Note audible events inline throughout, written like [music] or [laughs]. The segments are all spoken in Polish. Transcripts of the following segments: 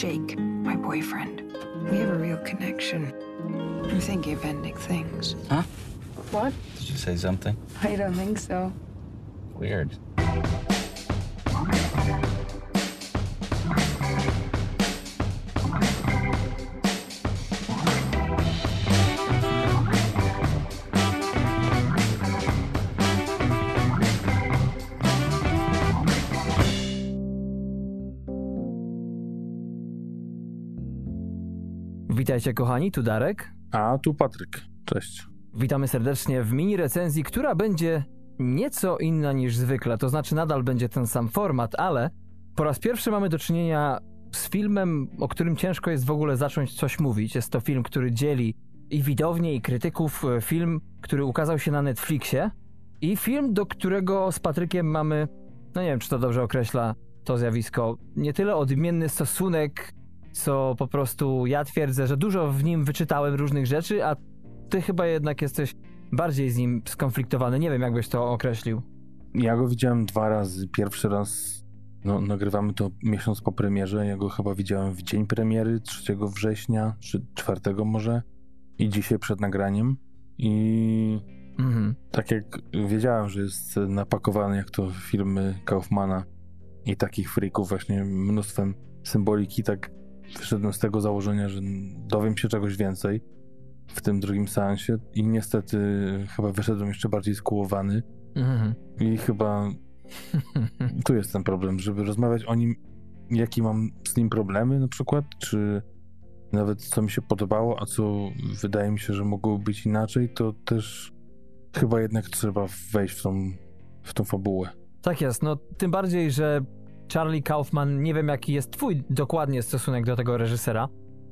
Jake, my boyfriend. We have a real connection. I'm thinking of ending things. Huh? What? Did you say something? I don't think so. Weird. Witajcie kochani, tu Darek. A tu Patryk. Cześć. Witamy serdecznie w mini recenzji, która będzie nieco inna niż zwykle. To znaczy nadal będzie ten sam format, ale po raz pierwszy mamy do czynienia z filmem, o którym ciężko jest w ogóle zacząć coś mówić. Jest to film, który dzieli i widownię, i krytyków. Film, który ukazał się na Netflixie i film, do którego z Patrykiem mamy, no nie wiem, czy to dobrze określa to zjawisko, nie tyle odmienny stosunek, co po prostu ja twierdzę, że dużo w nim wyczytałem różnych rzeczy, a ty chyba jednak jesteś bardziej z nim skonfliktowany. Nie wiem, jakbyś to określił. Ja go widziałem dwa razy. Pierwszy raz no, nagrywamy to miesiąc po premierze. Ja go chyba widziałem w dzień premiery 3 września, czy 4 może. I dzisiaj przed nagraniem. I Mhm. tak jak wiedziałem, że jest napakowany jak to filmy Kaufmana i takich freaków właśnie mnóstwem symboliki, tak wyszedłem z tego założenia, że dowiem się czegoś więcej w tym drugim seansie i niestety chyba wyszedłem jeszcze bardziej skułowany Mhm. i chyba [laughs] tu jest ten problem, żeby rozmawiać o nim, jakie mam z nim problemy na przykład, czy nawet co mi się podobało, a co wydaje mi się, że mogło być inaczej, to też chyba jednak trzeba wejść w tą, w tą fabułę. Tak jest, no tym bardziej, że Charlie Kaufman, nie wiem jaki jest twój dokładnie stosunek do tego reżysera,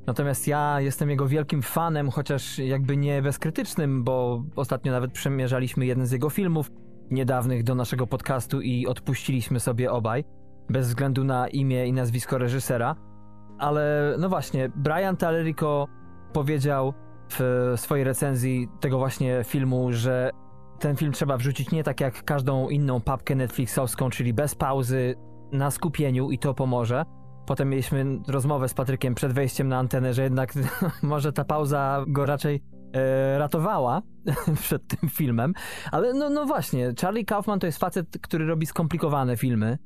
natomiast ja jestem jego wielkim fanem, chociaż jakby nie bezkrytycznym, bo ostatnio nawet przemierzaliśmy jeden z jego filmów niedawnych do naszego podcastu i odpuściliśmy sobie obaj, bez względu na imię i nazwisko reżysera. Ale no właśnie, Brian Tallerico powiedział w swojej recenzji tego właśnie filmu, że ten film trzeba wrzucić nie tak jak każdą inną papkę Netflixowską, czyli bez pauzy, na skupieniu i to pomoże. Potem mieliśmy rozmowę z Patrykiem przed wejściem na antenę, że jednak [laughs] może ta pauza go raczej e, ratowała [laughs] przed tym filmem. Ale no, no właśnie, Charlie Kaufman to jest facet, który robi skomplikowane filmy.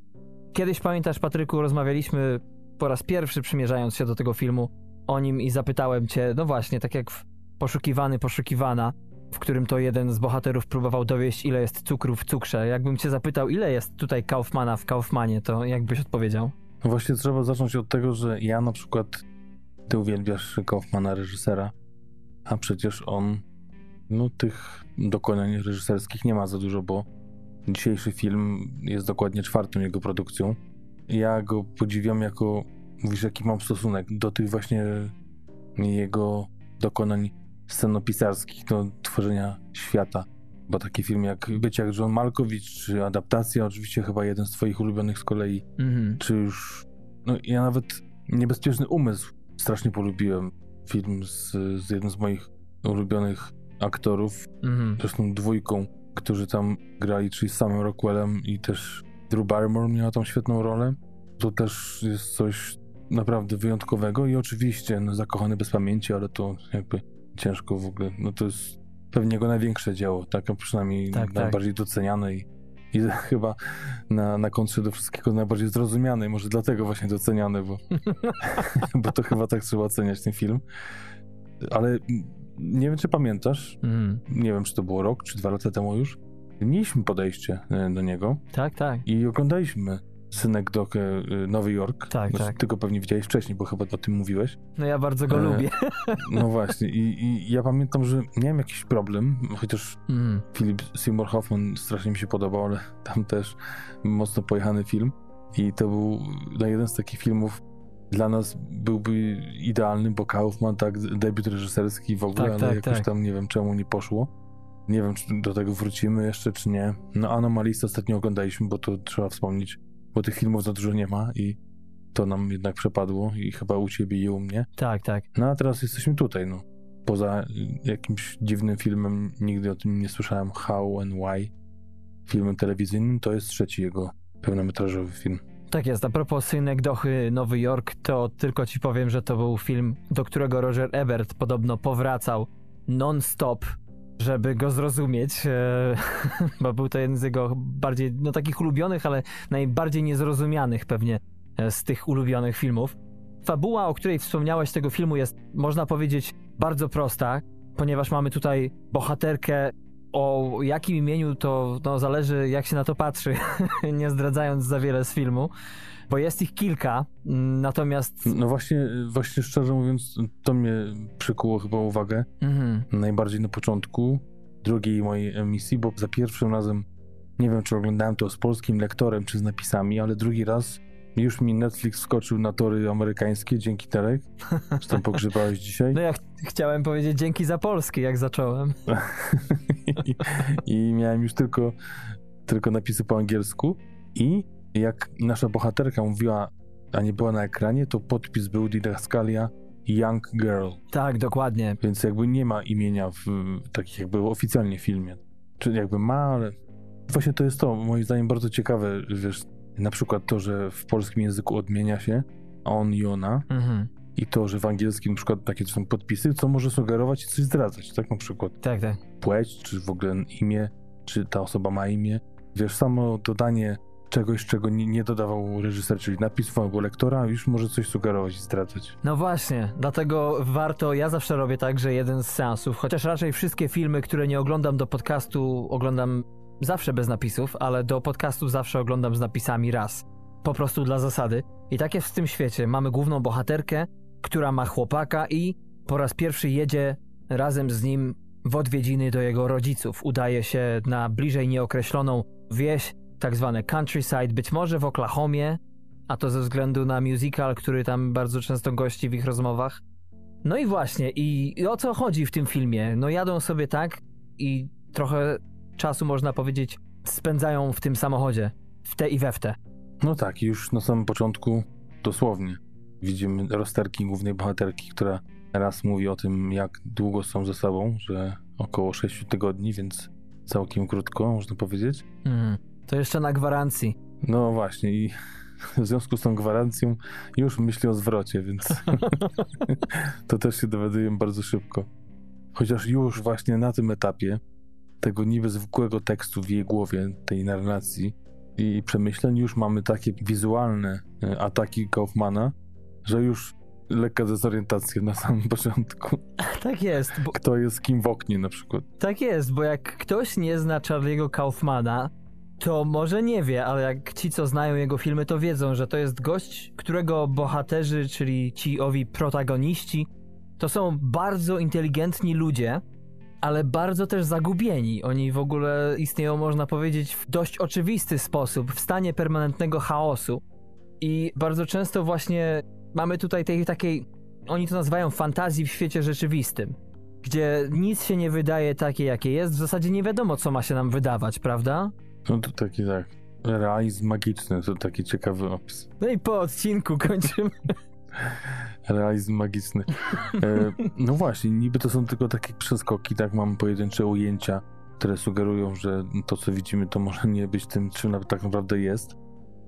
Kiedyś pamiętasz, Patryku, rozmawialiśmy po raz pierwszy przymierzając się do tego filmu o nim i zapytałem cię, no właśnie, tak jak w Poszukiwany, Poszukiwana, w którym to jeden z bohaterów próbował dowieść, ile jest cukru w cukrze. Jakbym cię zapytał, ile jest tutaj Kaufmana w Kaufmanie, to jakbyś odpowiedział? No właśnie trzeba zacząć od tego, że ja na przykład ty uwielbiasz Kaufmana reżysera, a przecież on no tych dokonań reżyserskich nie ma za dużo, bo dzisiejszy film jest dokładnie czwartą jego produkcją. Ja go podziwiam jako, mówisz, jaki mam stosunek do tych właśnie jego dokonań scenopisarskich, do tworzenia świata. Bo takie filmy jak Bycie jak John Malkowicz, czy Adaptacja, oczywiście chyba jeden z twoich ulubionych z kolei, Mhm. czy już... No ja nawet Niebezpieczny Umysł strasznie polubiłem. Film z, z jednym z moich ulubionych aktorów, Mhm. zresztą dwójką, którzy tam grali, czyli z samym Rockwellem i też Drew Barrymore miała tam świetną rolę. To też jest coś naprawdę wyjątkowego i oczywiście no, Zakochany bez pamięci, ale to jakby ciężko w ogóle, no to jest pewnie jego największe dzieło, tak, a przynajmniej Tak, tak. najbardziej doceniane i, i [laughs] chyba na, na kontrze do wszystkiego najbardziej zrozumiane i może dlatego właśnie doceniane, bo, [laughs] bo to chyba tak trzeba oceniać ten film. Ale mm, nie wiem, czy pamiętasz, Mhm. nie wiem, czy to było rok, czy dwa lata temu już, mieliśmy podejście e, do niego Tak, tak. i oglądaliśmy synekdokę e, Nowy Jork. Tak, Znaczy, tak. Ty go pewnie widziałeś wcześniej, bo chyba o tym mówiłeś. No ja bardzo go E, lubię. [laughs] No właśnie i, i ja pamiętam, że miałem jakiś problem, chociaż Mhm. Philip Seymour Hoffman strasznie mi się podobał, ale tam też mocno pojechany film. I to był no, jeden z takich filmów, dla nas byłby idealny, bo Kaufman, tak, debiut reżyserski w ogóle, Tak, ale tak, jakoś tak. tam nie wiem czemu nie poszło. Nie wiem, czy do tego wrócimy jeszcze, czy nie. No Anomalista ostatnio oglądaliśmy, bo to trzeba wspomnieć, bo tych filmów za dużo nie ma i to nam jednak przepadło i chyba u ciebie i u mnie. Tak, tak. No a teraz jesteśmy tutaj, no. Poza jakimś dziwnym filmem, nigdy o tym nie słyszałem, How and Why, filmem telewizyjnym, to jest trzeci jego pełnometrażowy film. Tak jest, a propos Synekdochy Nowy Jork, to tylko ci powiem, że to był film, do którego Roger Ebert podobno powracał non-stop, żeby go zrozumieć, e, [laughs] bo był to jeden z jego bardziej, no takich ulubionych, ale najbardziej niezrozumianych pewnie e, z tych ulubionych filmów. Fabuła, o której wspomniałeś tego filmu jest, można powiedzieć, bardzo prosta, ponieważ mamy tutaj bohaterkę o jakim imieniu to no, zależy, jak się na to patrzy, [laughs] nie zdradzając za wiele z filmu, bo jest ich kilka, mm, natomiast. No właśnie, właśnie szczerze mówiąc, to mnie przykuło chyba uwagę Mhm. najbardziej na początku drugiej mojej emisji, bo za pierwszym razem nie wiem, czy oglądałem to z polskim lektorem, czy z napisami, ale drugi raz już mi Netflix wskoczył na tory amerykańskie dzięki Terek. Czy tam pogrzebałeś [laughs] dzisiaj? No ja ch- chciałem powiedzieć dzięki za polski, jak zacząłem. [laughs] I, I miałem już tylko, tylko napisy po angielsku. I jak nasza bohaterka mówiła, a nie była na ekranie, to podpis był Didaskalia Young Girl. Tak, dokładnie. Więc jakby nie ma imienia w takich jakby oficjalnie filmie. Czy jakby ma, ale właśnie to jest to, moim zdaniem bardzo ciekawe, wiesz, na przykład to, że w polskim języku odmienia się on i ona Mhm. i to, że w angielskim na przykład takie są podpisy, co może sugerować i coś zdradzać, tak na przykład Tak, tak. płeć, czy w ogóle imię, czy ta osoba ma imię. Wiesz, samo dodanie czegoś, czego nie, nie dodawał reżyser, czyli napisów albo lektora, już może coś sugerować i zdradzać. No właśnie, dlatego warto, ja zawsze robię tak, że jeden z seansów, chociaż raczej wszystkie filmy, które nie oglądam do podcastu, oglądam zawsze bez napisów, ale do podcastu zawsze oglądam z napisami raz. Po prostu dla zasady. I tak jest w tym świecie. Mamy główną bohaterkę, która ma chłopaka i po raz pierwszy jedzie razem z nim w odwiedziny do jego rodziców. Udaje się na bliżej nieokreśloną wieś, tak zwane countryside, być może w Oklahomie, a to ze względu na musical, który tam bardzo często gości w ich rozmowach. No i właśnie, i, i o co chodzi w tym filmie? No jadą sobie tak i trochę czasu, można powiedzieć, spędzają w tym samochodzie, w te i we w te. No tak, już na samym początku, dosłownie, widzimy rozterki głównej bohaterki, która raz mówi o tym, jak długo są ze sobą, że około 6 tygodni, więc całkiem krótko, można powiedzieć. Mhm. To jeszcze na gwarancji. No właśnie i w związku z tą gwarancją już myśli o zwrocie, więc [laughs] to też się dowiadujemy bardzo szybko. Chociaż już właśnie na tym etapie tego niby zwykłego tekstu w jej głowie, tej narracji i przemyśleń, już mamy takie wizualne e, ataki Kaufmana, że już lekka dezorientacja na samym początku. [laughs] Tak jest, bo, Kto jest kim w oknie na przykład. tak jest, bo jak ktoś nie zna Charlie'ego Kaufmana, to może nie wie, ale jak ci, co znają jego filmy, to wiedzą, że to jest gość, którego bohaterzy, czyli ci owi protagoniści, to są bardzo inteligentni ludzie, ale bardzo też zagubieni. Oni w ogóle istnieją, można powiedzieć, w dość oczywisty sposób, w stanie permanentnego chaosu. I bardzo często właśnie mamy tutaj tej takiej, oni to nazywają fantazji w świecie rzeczywistym, gdzie nic się nie wydaje takie, jakie jest. W zasadzie nie wiadomo, co ma się nam wydawać, prawda? No to taki tak. Realizm magiczny to taki ciekawy opis. No i po odcinku kończymy. [laughs] Realizm magiczny. E, no właśnie, niby to są tylko takie przeskoki, tak? Mamy pojedyncze ujęcia, które sugerują, że to, co widzimy, to może nie być tym, czym tak naprawdę jest.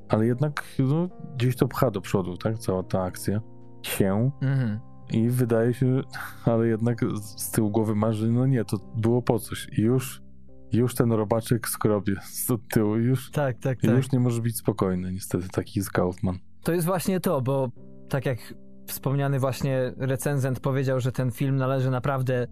Ale jednak no, gdzieś to pcha do przodu, tak? Cała ta akcja się Mhm. i wydaje się, [laughs] ale jednak z, z tyłu głowy masz, że no nie, to było po coś. I już, już ten robaczek skrobie z tyłu, już, Tak, tak, tak. już nie może być spokojny, niestety, taki jest Kaufman. To jest właśnie to, bo tak jak wspomniany właśnie recenzent powiedział, że ten film należy naprawdę,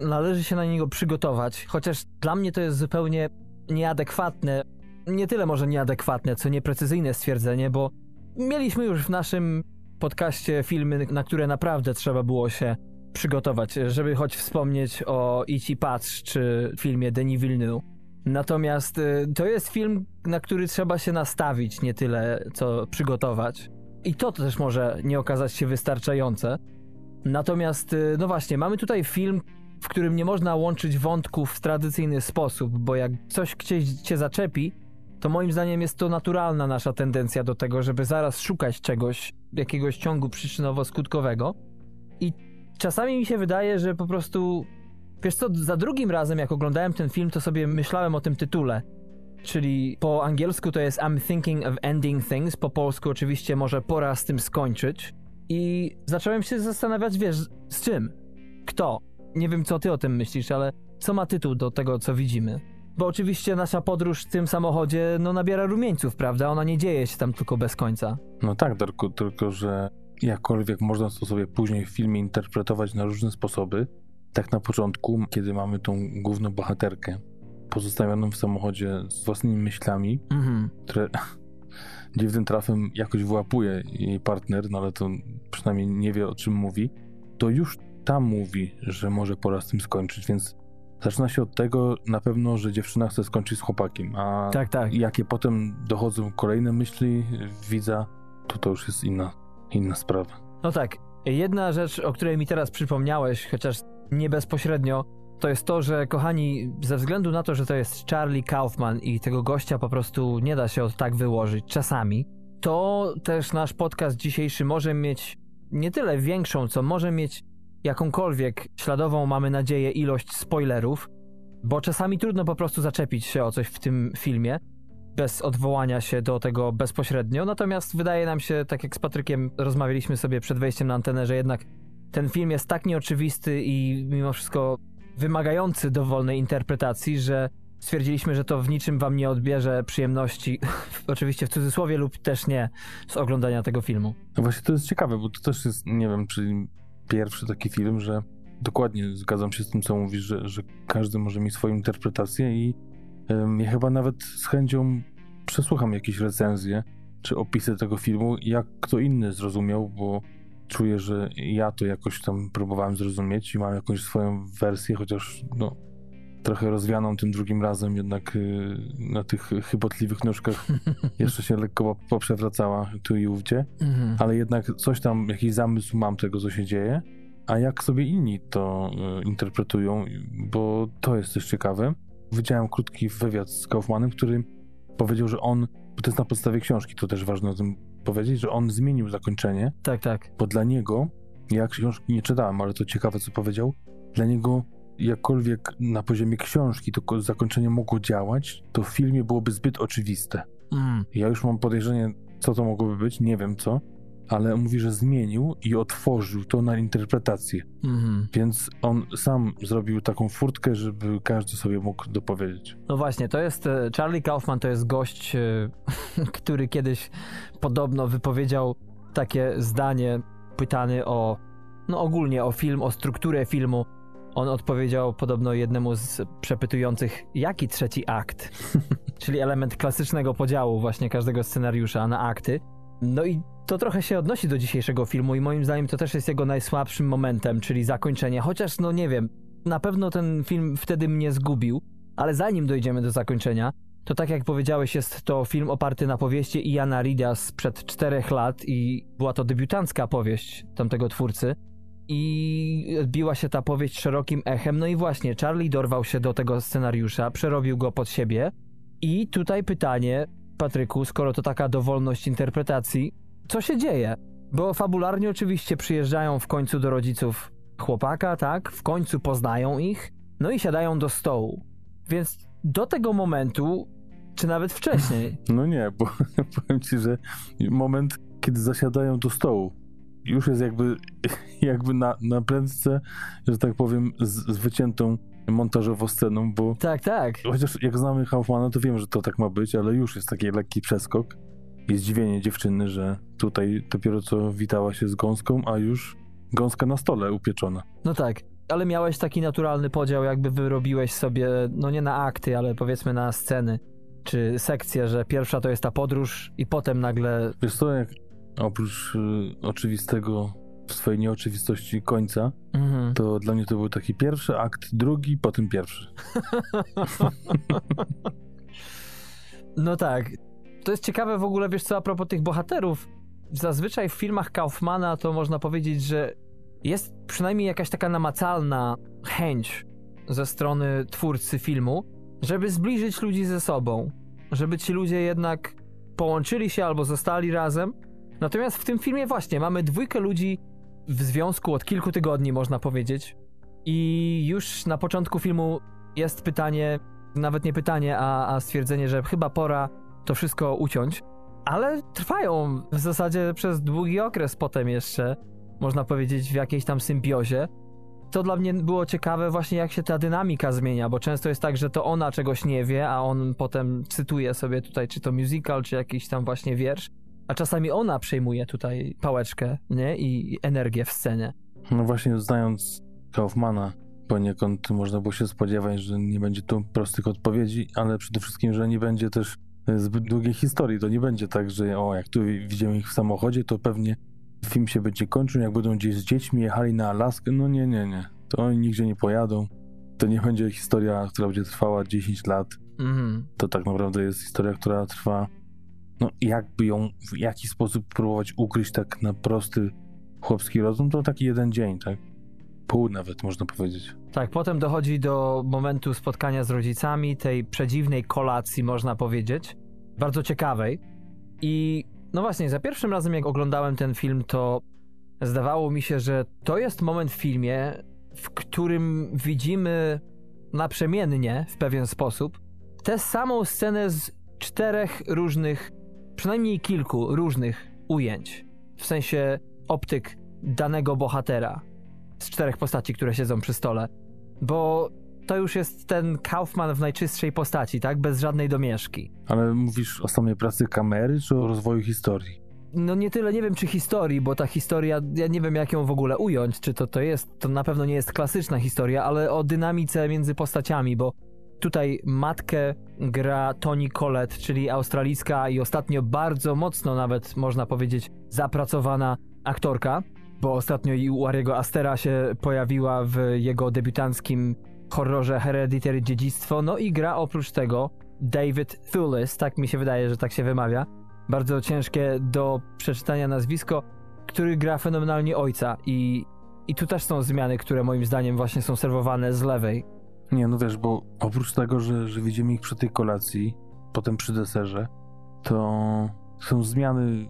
należy się na niego przygotować, chociaż dla mnie to jest zupełnie nieadekwatne, nie tyle może nieadekwatne, co nieprecyzyjne stwierdzenie, bo mieliśmy już w naszym podcaście filmy, na które naprawdę trzeba było się przygotować, żeby choć wspomnieć o Idź Patrz, czy filmie Denis Villeneuve. Natomiast y, to jest film, na który trzeba się nastawić, nie tyle co przygotować. I to też może nie okazać się wystarczające. Natomiast, y, no właśnie, mamy tutaj film, w którym nie można łączyć wątków w tradycyjny sposób, bo jak coś gdzieś cię zaczepi, to moim zdaniem jest to naturalna nasza tendencja do tego, żeby zaraz szukać czegoś, jakiegoś ciągu przyczynowo-skutkowego. I czasami mi się wydaje, że po prostu. Wiesz co, za drugim razem, jak oglądałem ten film, to sobie myślałem o tym tytule. czyli po angielsku to jest I'm thinking of ending things, po polsku oczywiście może pora z tym skończyć. I zacząłem się zastanawiać, wiesz, z czym? Kto? Nie wiem, co ty o tym myślisz, ale co ma tytuł do tego, co widzimy? Bo oczywiście nasza podróż w tym samochodzie, no, nabiera rumieńców, prawda? Ona nie dzieje się tam tylko bez końca. No tak, tylko, tylko że jakkolwiek można to sobie później w filmie interpretować na różne sposoby, tak na początku, kiedy mamy tą główną bohaterkę pozostawioną w samochodzie z własnymi myślami, Mhm. które [laughs] dziwnym trafem jakoś wyłapuje jej partner, no ale to przynajmniej nie wie o czym mówi, to już tam mówi, że może pora z tym skończyć, więc zaczyna się od tego na pewno, że dziewczyna chce skończyć z chłopakiem, a Tak, tak. jakie potem dochodzą kolejne myśli widza, to to już jest inna, inna sprawa. No tak, jedna rzecz, o której mi teraz przypomniałeś, chociaż nie bezpośrednio, to jest to, że kochani, ze względu na to, że to jest Charlie Kaufman i tego gościa po prostu nie da się od tak wyłożyć czasami, to też nasz podcast dzisiejszy może mieć nie tyle większą, co może mieć jakąkolwiek śladową, mamy nadzieję, ilość spoilerów, bo czasami trudno po prostu zaczepić się o coś w tym filmie bez odwołania się do tego bezpośrednio. Natomiast wydaje nam się, tak jak z Patrykiem rozmawialiśmy sobie przed wejściem na antenę, że jednak ten film jest tak nieoczywisty i mimo wszystko wymagający dowolnej interpretacji, że stwierdziliśmy, że to w niczym wam nie odbierze przyjemności, [laughs] oczywiście w cudzysłowie lub też nie, z oglądania tego filmu. No właśnie to jest ciekawe, bo to też jest, nie wiem, czy pierwszy taki film, że dokładnie zgadzam się z tym, co mówisz, że, że każdy może mieć swoją interpretację i ja chyba nawet z chęcią przesłucham jakieś recenzje czy opisy tego filmu, jak kto inny zrozumiał, bo czuję, że ja to jakoś tam próbowałem zrozumieć i mam jakąś swoją wersję, chociaż no, trochę rozwianą tym drugim razem, jednak y, na tych chybotliwych nóżkach [laughs] jeszcze się lekko poprzewracała tu i ówdzie, Mhm. ale jednak coś tam, jakiś zamysł mam tego, co się dzieje, a jak sobie inni to y, interpretują, bo to jest też ciekawe. Widziałem krótki wywiad z Kaufmanem, który powiedział, że on, bo to jest na podstawie książki, to też ważne o tym powiedzieć, że on zmienił zakończenie, Tak, tak. bo dla niego, ja książki nie czytałem, ale to ciekawe, co powiedział, dla niego jakkolwiek na poziomie książki to ko- zakończenie mogło działać, to w filmie byłoby zbyt oczywiste. Mm. Ja już mam podejrzenie, co to mogłoby być, nie wiem co, ale mówi, że zmienił i otworzył to na interpretację. Mhm. Więc on sam zrobił taką furtkę, żeby każdy sobie mógł dopowiedzieć. No właśnie, to jest e, Charlie Kaufman, to jest gość, e, [laughs] który kiedyś podobno wypowiedział takie zdanie, pytany o, no ogólnie o film, o strukturę filmu. On odpowiedział podobno jednemu z przepytujących, jaki trzeci akt, [laughs] czyli element klasycznego podziału właśnie każdego scenariusza na akty. No i to trochę się odnosi do dzisiejszego filmu i moim zdaniem to też jest jego najsłabszym momentem, czyli zakończenie. Chociaż, no nie wiem, na pewno ten film wtedy mnie zgubił, ale zanim dojdziemy do zakończenia, to tak jak powiedziałeś, jest to film oparty na powieści Iana Rida sprzed czterech lat i była to debiutancka powieść tamtego twórcy. I odbiła się ta powieść szerokim echem. No i właśnie, Charlie dorwał się do tego scenariusza, przerobił go pod siebie. I tutaj pytanie, Patryku, skoro to taka dowolność interpretacji, co się dzieje? Bo fabularnie oczywiście przyjeżdżają w końcu do rodziców chłopaka, tak? W końcu poznają ich, no i siadają do stołu. Więc do tego momentu, czy nawet wcześniej, [laughs] No nie, bo [laughs] powiem ci, że moment, kiedy zasiadają do stołu, już jest jakby, [laughs] jakby na, na prędce, że tak powiem, z, z wyciętą montażowo sceną, bo tak, tak. chociaż jak znamy Kaufmana, to wiem, że to tak ma być, ale już jest taki lekki przeskok i zdziwienie dziewczyny, że tutaj dopiero co witała się z gąską, a już gąska na stole upieczona. No tak. Ale miałeś taki naturalny podział, jakby wyrobiłeś sobie, no nie na akty, ale powiedzmy na sceny, czy sekcje, że pierwsza to jest ta podróż i potem nagle... Wiesz co, jak oprócz y, oczywistego w swojej nieoczywistości końca, Mhm. to dla mnie to był taki pierwszy akt, drugi, potem pierwszy. [laughs] No tak. To jest ciekawe w ogóle, wiesz co, a propos tych bohaterów. Zazwyczaj w filmach Kaufmana to można powiedzieć, że jest przynajmniej jakaś taka namacalna chęć ze strony twórcy filmu, żeby zbliżyć ludzi ze sobą. Żeby ci ludzie jednak połączyli się albo zostali razem. Natomiast w tym filmie właśnie mamy dwójkę ludzi w związku od kilku tygodni, można powiedzieć. I już na początku filmu jest pytanie, Nawet nie pytanie, a, a stwierdzenie, że chyba pora to wszystko uciąć. Ale trwają w zasadzie przez długi okres potem jeszcze, można powiedzieć, w jakiejś tam symbiozie. To dla mnie było ciekawe właśnie jak się ta dynamika zmienia, bo często jest tak, że to ona czegoś nie wie, a on potem cytuje sobie tutaj, czy to musical, czy jakiś tam właśnie wiersz, a czasami ona przejmuje tutaj pałeczkę, nie? I energię w scenie. No właśnie, znając Kaufmana, poniekąd można było się spodziewać, że nie będzie tu prostych odpowiedzi, ale przede wszystkim, że nie będzie też zbyt długiej historii. To nie będzie tak, że o, jak tu widzimy ich w samochodzie, to pewnie film się będzie kończył, jak będą gdzieś z dziećmi jechali na Alaskę. No nie, nie, nie. To oni nigdzie nie pojadą. To nie będzie historia, która będzie trwała 10 lat. Mhm. To tak naprawdę jest historia, która trwa. No, jakby ją w jakiś sposób próbować ukryć tak na prosty chłopski rozum, to taki jeden dzień, tak? Pół nawet można powiedzieć. Tak, potem dochodzi do momentu spotkania z rodzicami, tej przedziwnej kolacji, można powiedzieć. Bardzo ciekawej. I no właśnie, za pierwszym razem, jak oglądałem ten film, to zdawało mi się, że to jest moment w filmie, w którym widzimy naprzemiennie, w pewien sposób, tę samą scenę z czterech różnych, przynajmniej kilku różnych ujęć. W sensie optyk danego bohatera. Z czterech postaci, które siedzą przy stole. Bo to już jest ten Kaufman w najczystszej postaci, tak? Bez żadnej domieszki. Ale mówisz o samej pracy kamery, czy o rozwoju historii? No nie tyle, nie wiem czy historii, bo ta historia, ja nie wiem jak ją w ogóle ująć, czy to to jest, to na pewno nie jest klasyczna historia, ale o dynamice między postaciami, bo tutaj matkę gra Toni Collette, czyli australijska i ostatnio bardzo mocno nawet można powiedzieć zapracowana aktorka, bo ostatnio i u Ariego Astera się pojawiła w jego debiutanckim horrorze Hereditary Dziedzictwo, no i gra oprócz tego David Thewlis, tak mi się wydaje, że tak się wymawia, bardzo ciężkie do przeczytania nazwisko, który gra fenomenalnie ojca i, i tu też są zmiany, które moim zdaniem właśnie są serwowane z lewej. Nie, no wiesz, bo oprócz tego, że, że widzimy ich przy tej kolacji, potem przy deserze, to są zmiany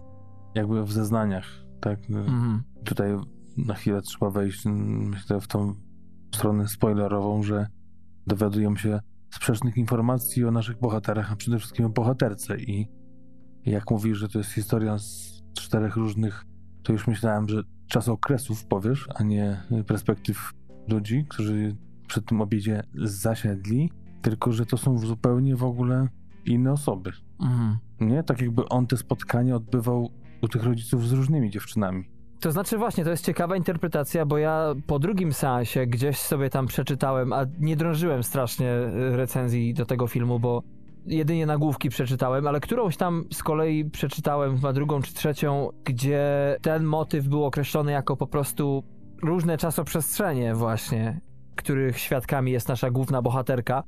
jakby w zeznaniach, tak? Mhm. Tutaj na chwilę trzeba wejść, myślę, w tą stronę spoilerową, że dowiadują się sprzecznych informacji o naszych bohaterach, a przede wszystkim o bohaterce i jak mówisz, że to jest historia z czterech różnych, to już myślałem, że czasokresów powiesz, a nie perspektyw ludzi, którzy przy tym obiedzie zasiedli, tylko że to są zupełnie w ogóle inne osoby. Mhm. Nie? Tak jakby on te spotkania odbywał u tych rodziców z różnymi dziewczynami. To znaczy właśnie, to jest ciekawa interpretacja, bo ja po drugim seansie gdzieś sobie tam przeczytałem, a nie drążyłem strasznie y, recenzji do tego filmu, bo jedynie nagłówki przeczytałem, ale którąś tam z kolei przeczytałem, chyba drugą czy trzecią, gdzie ten motyw był określony jako po prostu różne czasoprzestrzenie właśnie, których świadkami jest nasza główna bohaterka,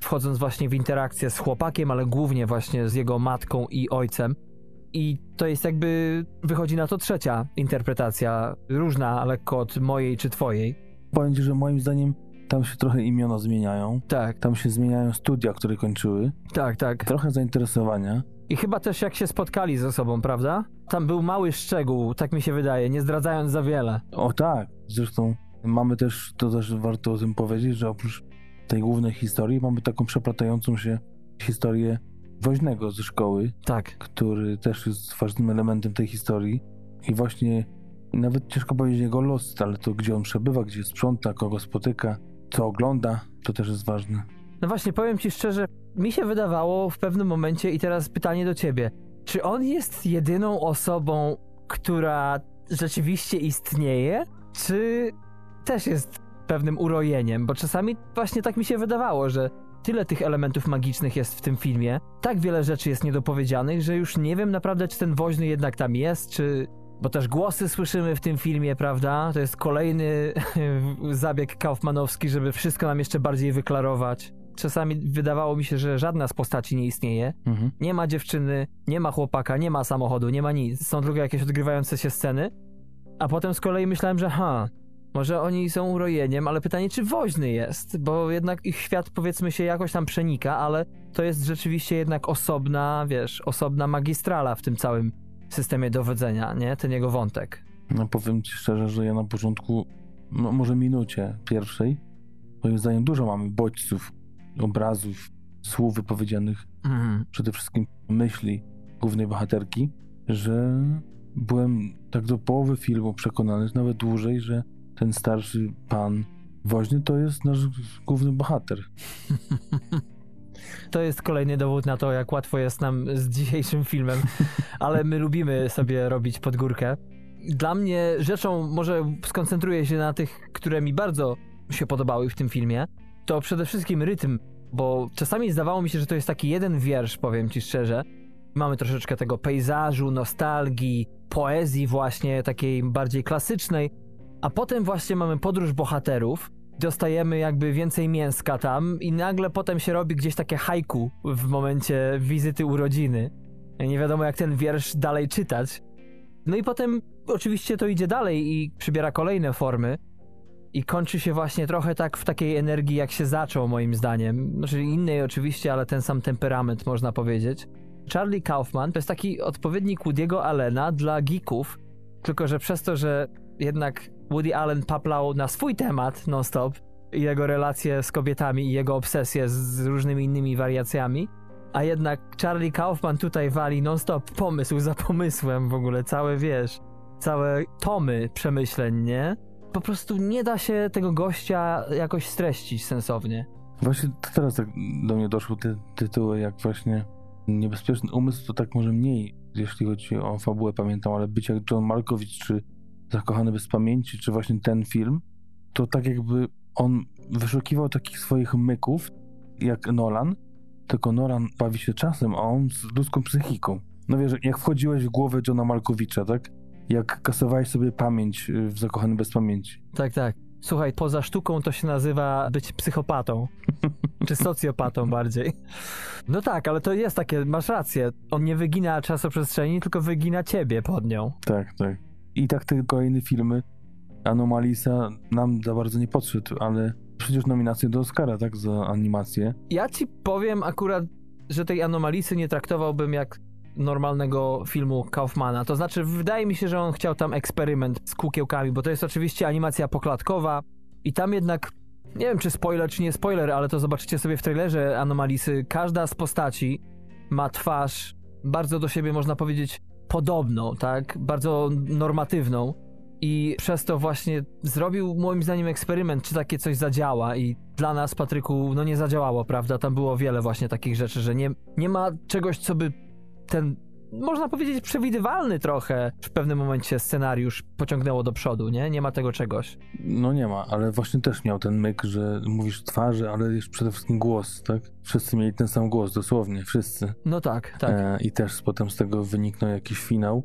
wchodząc właśnie w interakcję z chłopakiem, ale głównie właśnie z jego matką i ojcem. I to jest jakby, wychodzi na to trzecia interpretacja, różna lekko od mojej czy twojej. Powiem ci, że moim zdaniem tam się trochę imiona zmieniają. Tak, Tam się zmieniają studia, które kończyły. tak, tak. Trochę zainteresowania. I chyba też jak się spotkali ze sobą, prawda? Tam był mały szczegół, tak mi się wydaje, nie zdradzając za wiele. O tak, zresztą mamy też, to też warto o tym powiedzieć, że oprócz tej głównej historii mamy taką przeplatającą się historię woźnego ze szkoły, Tak. który też jest ważnym elementem tej historii i właśnie nawet ciężko powiedzieć jego los, ale to gdzie on przebywa, gdzie sprząta, kogo spotyka, co ogląda, to też jest ważne. No właśnie, powiem ci szczerze, mi się wydawało w pewnym momencie, i teraz pytanie do ciebie, czy on jest jedyną osobą, która rzeczywiście istnieje, czy też jest pewnym urojeniem? Bo czasami właśnie tak mi się wydawało, że tyle tych elementów magicznych jest w tym filmie, tak wiele rzeczy jest niedopowiedzianych, że już nie wiem naprawdę, czy ten woźny jednak tam jest, czy... Bo też głosy słyszymy w tym filmie, prawda? To jest kolejny [laughs] zabieg kaufmanowski, żeby wszystko nam jeszcze bardziej wyklarować. Czasami wydawało mi się, że żadna z postaci nie istnieje. Mhm. Nie ma dziewczyny, nie ma chłopaka, nie ma samochodu, nie ma nic. Są tylko jakieś odgrywające się sceny. A potem z kolei myślałem, że ha, może oni są urojeniem, ale pytanie, czy woźny jest? Bo jednak ich świat, powiedzmy się, jakoś tam przenika, ale to jest rzeczywiście jednak osobna, wiesz, osobna magistrala w tym całym systemie dowodzenia, nie? Ten jego wątek. No powiem ci szczerze, że ja na początku, no może minucie pierwszej, moim zdaniem dużo mamy bodźców obrazów, słów wypowiedzianych, Mhm. przede wszystkim myśli głównej bohaterki, że byłem tak do połowy filmu przekonany, nawet dłużej, że ten starszy pan woźny to jest nasz główny bohater. [laughs] To jest kolejny dowód na to, jak łatwo jest nam z dzisiejszym filmem, [laughs] ale my lubimy sobie robić podgórkę. Dla mnie rzeczą, może skoncentruję się na tych, które mi bardzo się podobały w tym filmie, to przede wszystkim rytm, bo czasami zdawało mi się, że to jest taki jeden wiersz, powiem ci szczerze. Mamy troszeczkę tego pejzażu, nostalgii, poezji właśnie, takiej bardziej klasycznej, a potem właśnie mamy podróż bohaterów, dostajemy jakby więcej mięska tam i nagle potem się robi gdzieś takie haiku w momencie wizyty urodziny. Nie wiadomo jak ten wiersz dalej czytać. No i potem oczywiście to idzie dalej i przybiera kolejne formy i kończy się właśnie trochę tak w takiej energii jak się zaczął moim zdaniem. Znaczy innej oczywiście, ale ten sam temperament można powiedzieć. Charlie Kaufman to jest taki odpowiednik Woody'ego Allena dla geeków, tylko że przez to, że jednak Woody Allen paplał na swój temat non-stop jego relacje z kobietami i jego obsesje z różnymi innymi wariacjami, a jednak Charlie Kaufman tutaj wali non-stop pomysł za pomysłem w ogóle, całe wiesz, całe tomy przemyśleń, nie? Po prostu nie da się tego gościa jakoś streścić sensownie. Właśnie teraz tak do mnie doszły te tytuły, jak właśnie Niebezpieczny Umysł, to tak może mniej, jeśli chodzi o fabułę, pamiętam, ale być jak John Malkovich, czy Zakochany bez pamięci, czy właśnie ten film, to tak jakby on wyszukiwał takich swoich myków, jak Nolan, tylko Nolan bawi się czasem, a on z ludzką psychiką. No wiesz, jak wchodziłeś w głowę Johna Malkowicza, tak? Jak kasowałeś sobie pamięć y, w Zakochany bez pamięci. Tak, tak. Słuchaj, poza sztuką to się nazywa być psychopatą. [laughs] Czy socjopatą bardziej. No tak, ale to jest takie, masz rację. On nie wygina czasoprzestrzeni, tylko wygina ciebie pod nią. Tak, tak. I tak te kolejne filmy Anomalisa nam za bardzo nie podszedł, ale przecież nominacje do Oscara, tak? Za animację. Ja ci powiem akurat, że tej anomalisy nie traktowałbym jak normalnego filmu Kaufmana. To znaczy, wydaje mi się, że on chciał tam eksperyment z kukiełkami, bo to jest oczywiście animacja poklatkowa i tam jednak, nie wiem czy spoiler, czy nie spoiler, ale to zobaczycie sobie w trailerze Anomalisy. Każda z postaci ma twarz bardzo do siebie, można powiedzieć, podobną, tak? Bardzo normatywną. I przez to właśnie zrobił moim zdaniem eksperyment, czy takie coś zadziała i dla nas, Patryku, no nie zadziałało, prawda? Tam było wiele właśnie takich rzeczy, że nie, nie ma czegoś, co by ten, można powiedzieć, przewidywalny trochę w pewnym momencie scenariusz pociągnęło do przodu, nie? Nie ma tego czegoś. No nie ma, ale właśnie też miał ten myk, że mówisz twarzy, ale jest przede wszystkim głos, tak? Wszyscy mieli ten sam głos, dosłownie, wszyscy. No tak, tak. E, I też potem z tego wyniknął jakiś finał.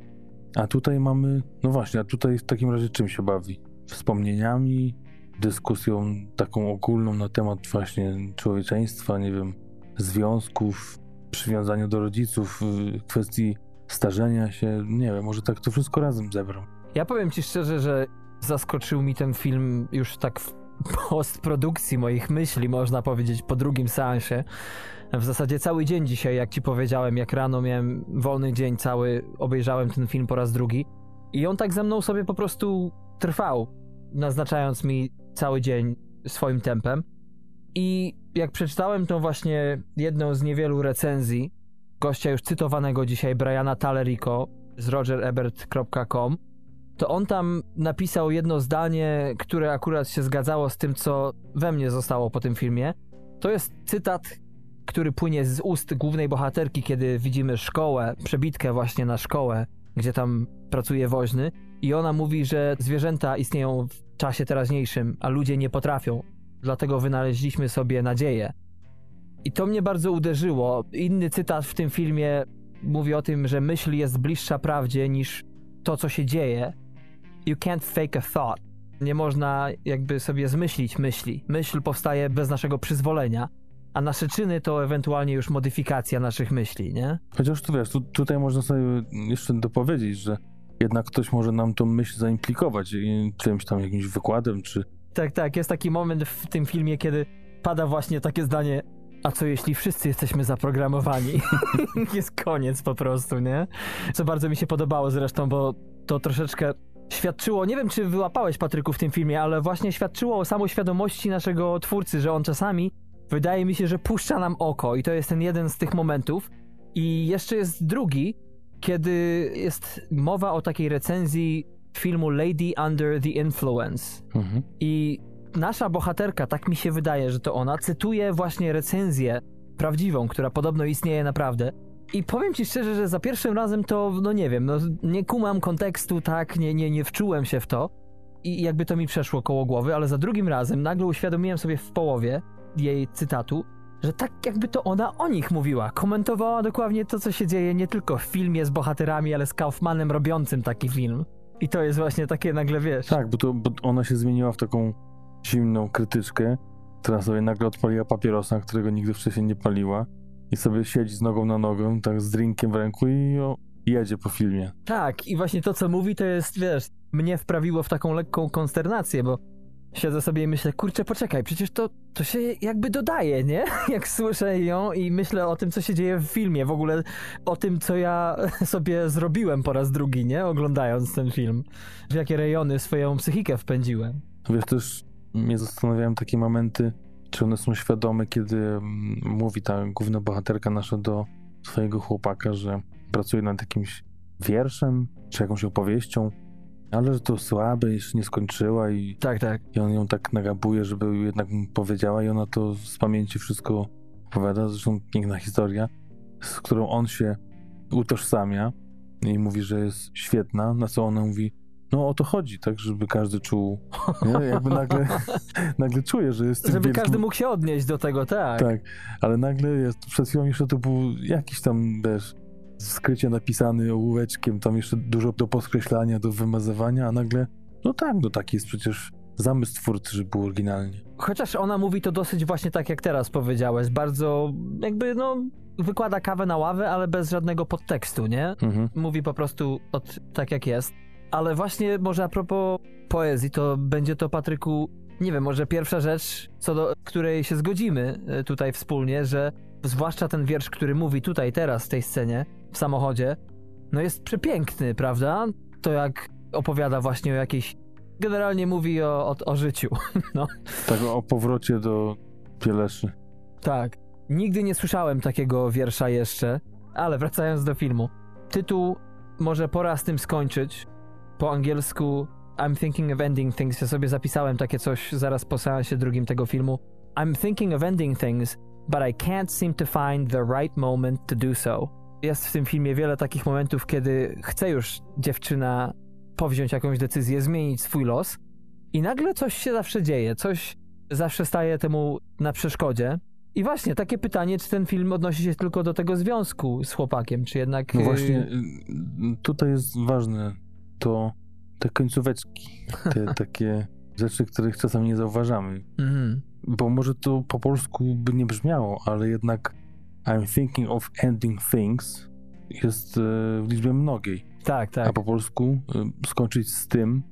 A tutaj mamy, no właśnie, a tutaj w takim razie czym się bawi? Wspomnieniami, dyskusją taką ogólną na temat właśnie człowieczeństwa, nie wiem, związków, przywiązania do rodziców, y, kwestii starzenia się, nie wiem, może tak to wszystko razem zebrał. Ja powiem ci szczerze, że zaskoczył mi ten film już tak w postprodukcji moich myśli, można powiedzieć, po drugim seansie. W zasadzie cały dzień dzisiaj, jak ci powiedziałem, jak rano miałem wolny dzień cały, obejrzałem ten film po raz drugi. I on tak ze mną sobie po prostu trwał, naznaczając mi cały dzień swoim tempem. I jak przeczytałem tą właśnie jedną z niewielu recenzji gościa już cytowanego dzisiaj, Briana Talerico z rogerebert.com, to on tam napisał jedno zdanie, które akurat się zgadzało z tym, co we mnie zostało po tym filmie. To jest cytat, który płynie z ust głównej bohaterki, kiedy widzimy szkołę, przebitkę właśnie na szkołę, gdzie tam pracuje woźny. I ona mówi, że zwierzęta istnieją w czasie teraźniejszym, a ludzie nie potrafią. Dlatego wynaleźliśmy sobie nadzieję. I to mnie bardzo uderzyło. Inny cytat w tym filmie mówi o tym, że myśl jest bliższa prawdzie niż to, co się dzieje. You can't fake a thought. Nie można jakby sobie zmyślić myśli. Myśl powstaje bez naszego przyzwolenia, a nasze czyny to ewentualnie już modyfikacja naszych myśli, nie? Chociaż tu wiesz, tu, tutaj można sobie jeszcze dopowiedzieć, że jednak ktoś może nam tą myśl zaimplikować czymś tam, jakimś wykładem, czy Tak, tak. Jest taki moment w tym filmie, kiedy pada właśnie takie zdanie. A co jeśli wszyscy jesteśmy zaprogramowani? [laughs] jest koniec po prostu, nie? Co bardzo mi się podobało zresztą, bo to troszeczkę świadczyło, nie wiem czy wyłapałeś Patryku w tym filmie, ale właśnie świadczyło o samoświadomości naszego twórcy, że on czasami wydaje mi się, że puszcza nam oko i to jest ten jeden z tych momentów. I jeszcze jest drugi, kiedy jest mowa o takiej recenzji filmu Lady Under the Influence. Mhm. I nasza bohaterka, tak mi się wydaje, że to ona, cytuje właśnie recenzję prawdziwą, która podobno istnieje naprawdę. I powiem ci szczerze, że za pierwszym razem to, no nie wiem, no nie kumam kontekstu, tak, nie, nie, nie wczułem się w to i jakby to mi przeszło koło głowy, ale za drugim razem nagle uświadomiłem sobie w połowie jej cytatu, że tak jakby to ona o nich mówiła. Komentowała dokładnie to, co się dzieje nie tylko w filmie z bohaterami, ale z Kaufmanem robiącym taki film. I to jest właśnie takie nagle, wiesz... Tak, bo, to, bo ona się zmieniła w taką zimną krytyczkę, która sobie nagle odpaliła papierosa, którego nigdy wcześniej nie paliła i sobie siedzi z nogą na nogę, tak z drinkiem w ręku i o, jedzie po filmie. Tak, i właśnie to, co mówi, to jest, wiesz, mnie wprawiło w taką lekką konsternację, bo siedzę sobie i myślę, kurczę, poczekaj, przecież to, to się jakby dodaje, nie? [laughs] Jak słyszę ją i myślę o tym, co się dzieje w filmie, w ogóle o tym, co ja [laughs] sobie zrobiłem po raz drugi, nie? Oglądając ten film. W jakie rejony swoją psychikę wpędziłem. Wiesz, też mnie zastanawiałem takie momenty, czy one są świadome, kiedy mm, mówi ta główna bohaterka nasza do swojego chłopaka, że pracuje nad jakimś wierszem, czy jakąś opowieścią, ale że to słabe, jeszcze nie skończyła i, Tak, tak. i on ją tak nagabuje, żeby jednak mu powiedziała i ona to z pamięci wszystko opowiada. Zresztą piękna historia, z którą on się utożsamia i mówi, że jest świetna, na co ona mówi, no o to chodzi, tak, żeby każdy czuł, nie? jakby nagle, [laughs] nagle czuje, że jest Żeby wielkim... każdy mógł się odnieść do tego, tak. Tak, ale nagle jest, przed chwilą jeszcze to był jakiś tam, wiesz, skrycie napisany ołóweczkiem, tam jeszcze dużo do podkreślania, do wymazywania, a nagle, no tak, no taki jest przecież zamysł twórcy, żeby był oryginalnie. Chociaż ona mówi to dosyć właśnie tak, jak teraz powiedziałeś, bardzo jakby, no, wykłada kawę na ławę, ale bez żadnego podtekstu, nie? Mhm. mówi po prostu od, tak jak jest. Ale właśnie może a propos poezji, to będzie to, Patryku, nie wiem, może pierwsza rzecz, co do której się zgodzimy e, tutaj wspólnie, że zwłaszcza ten wiersz, który mówi tutaj, teraz, w tej scenie, w samochodzie, no jest przepiękny, prawda? To jak opowiada właśnie o jakiejś... Generalnie mówi o, o, o życiu, [laughs] no. Tak o powrocie do Pieleszy. Tak. Nigdy nie słyszałem takiego wiersza jeszcze, ale wracając do filmu. Tytuł może pora z tym skończyć. Po angielsku I'm thinking of ending things. Ja sobie zapisałem takie coś zaraz po seansie drugim tego filmu. I'm thinking of ending things, but I can't seem to find the right moment to do so. Jest w tym filmie wiele takich momentów, kiedy chce już dziewczyna powziąć jakąś decyzję, zmienić swój los i nagle coś się zawsze dzieje, coś zawsze staje temu na przeszkodzie. I właśnie takie pytanie, czy ten film odnosi się tylko do tego związku z chłopakiem, czy jednak. No właśnie, y, tutaj jest ważne to te końcóweczki, te [laughs] takie rzeczy, których czasami nie zauważamy. Mhm. Bo może to po polsku by nie brzmiało, ale jednak I'm thinking of ending things jest e, w liczbie mnogiej. Tak, A tak. po polsku y, skończyć z tym,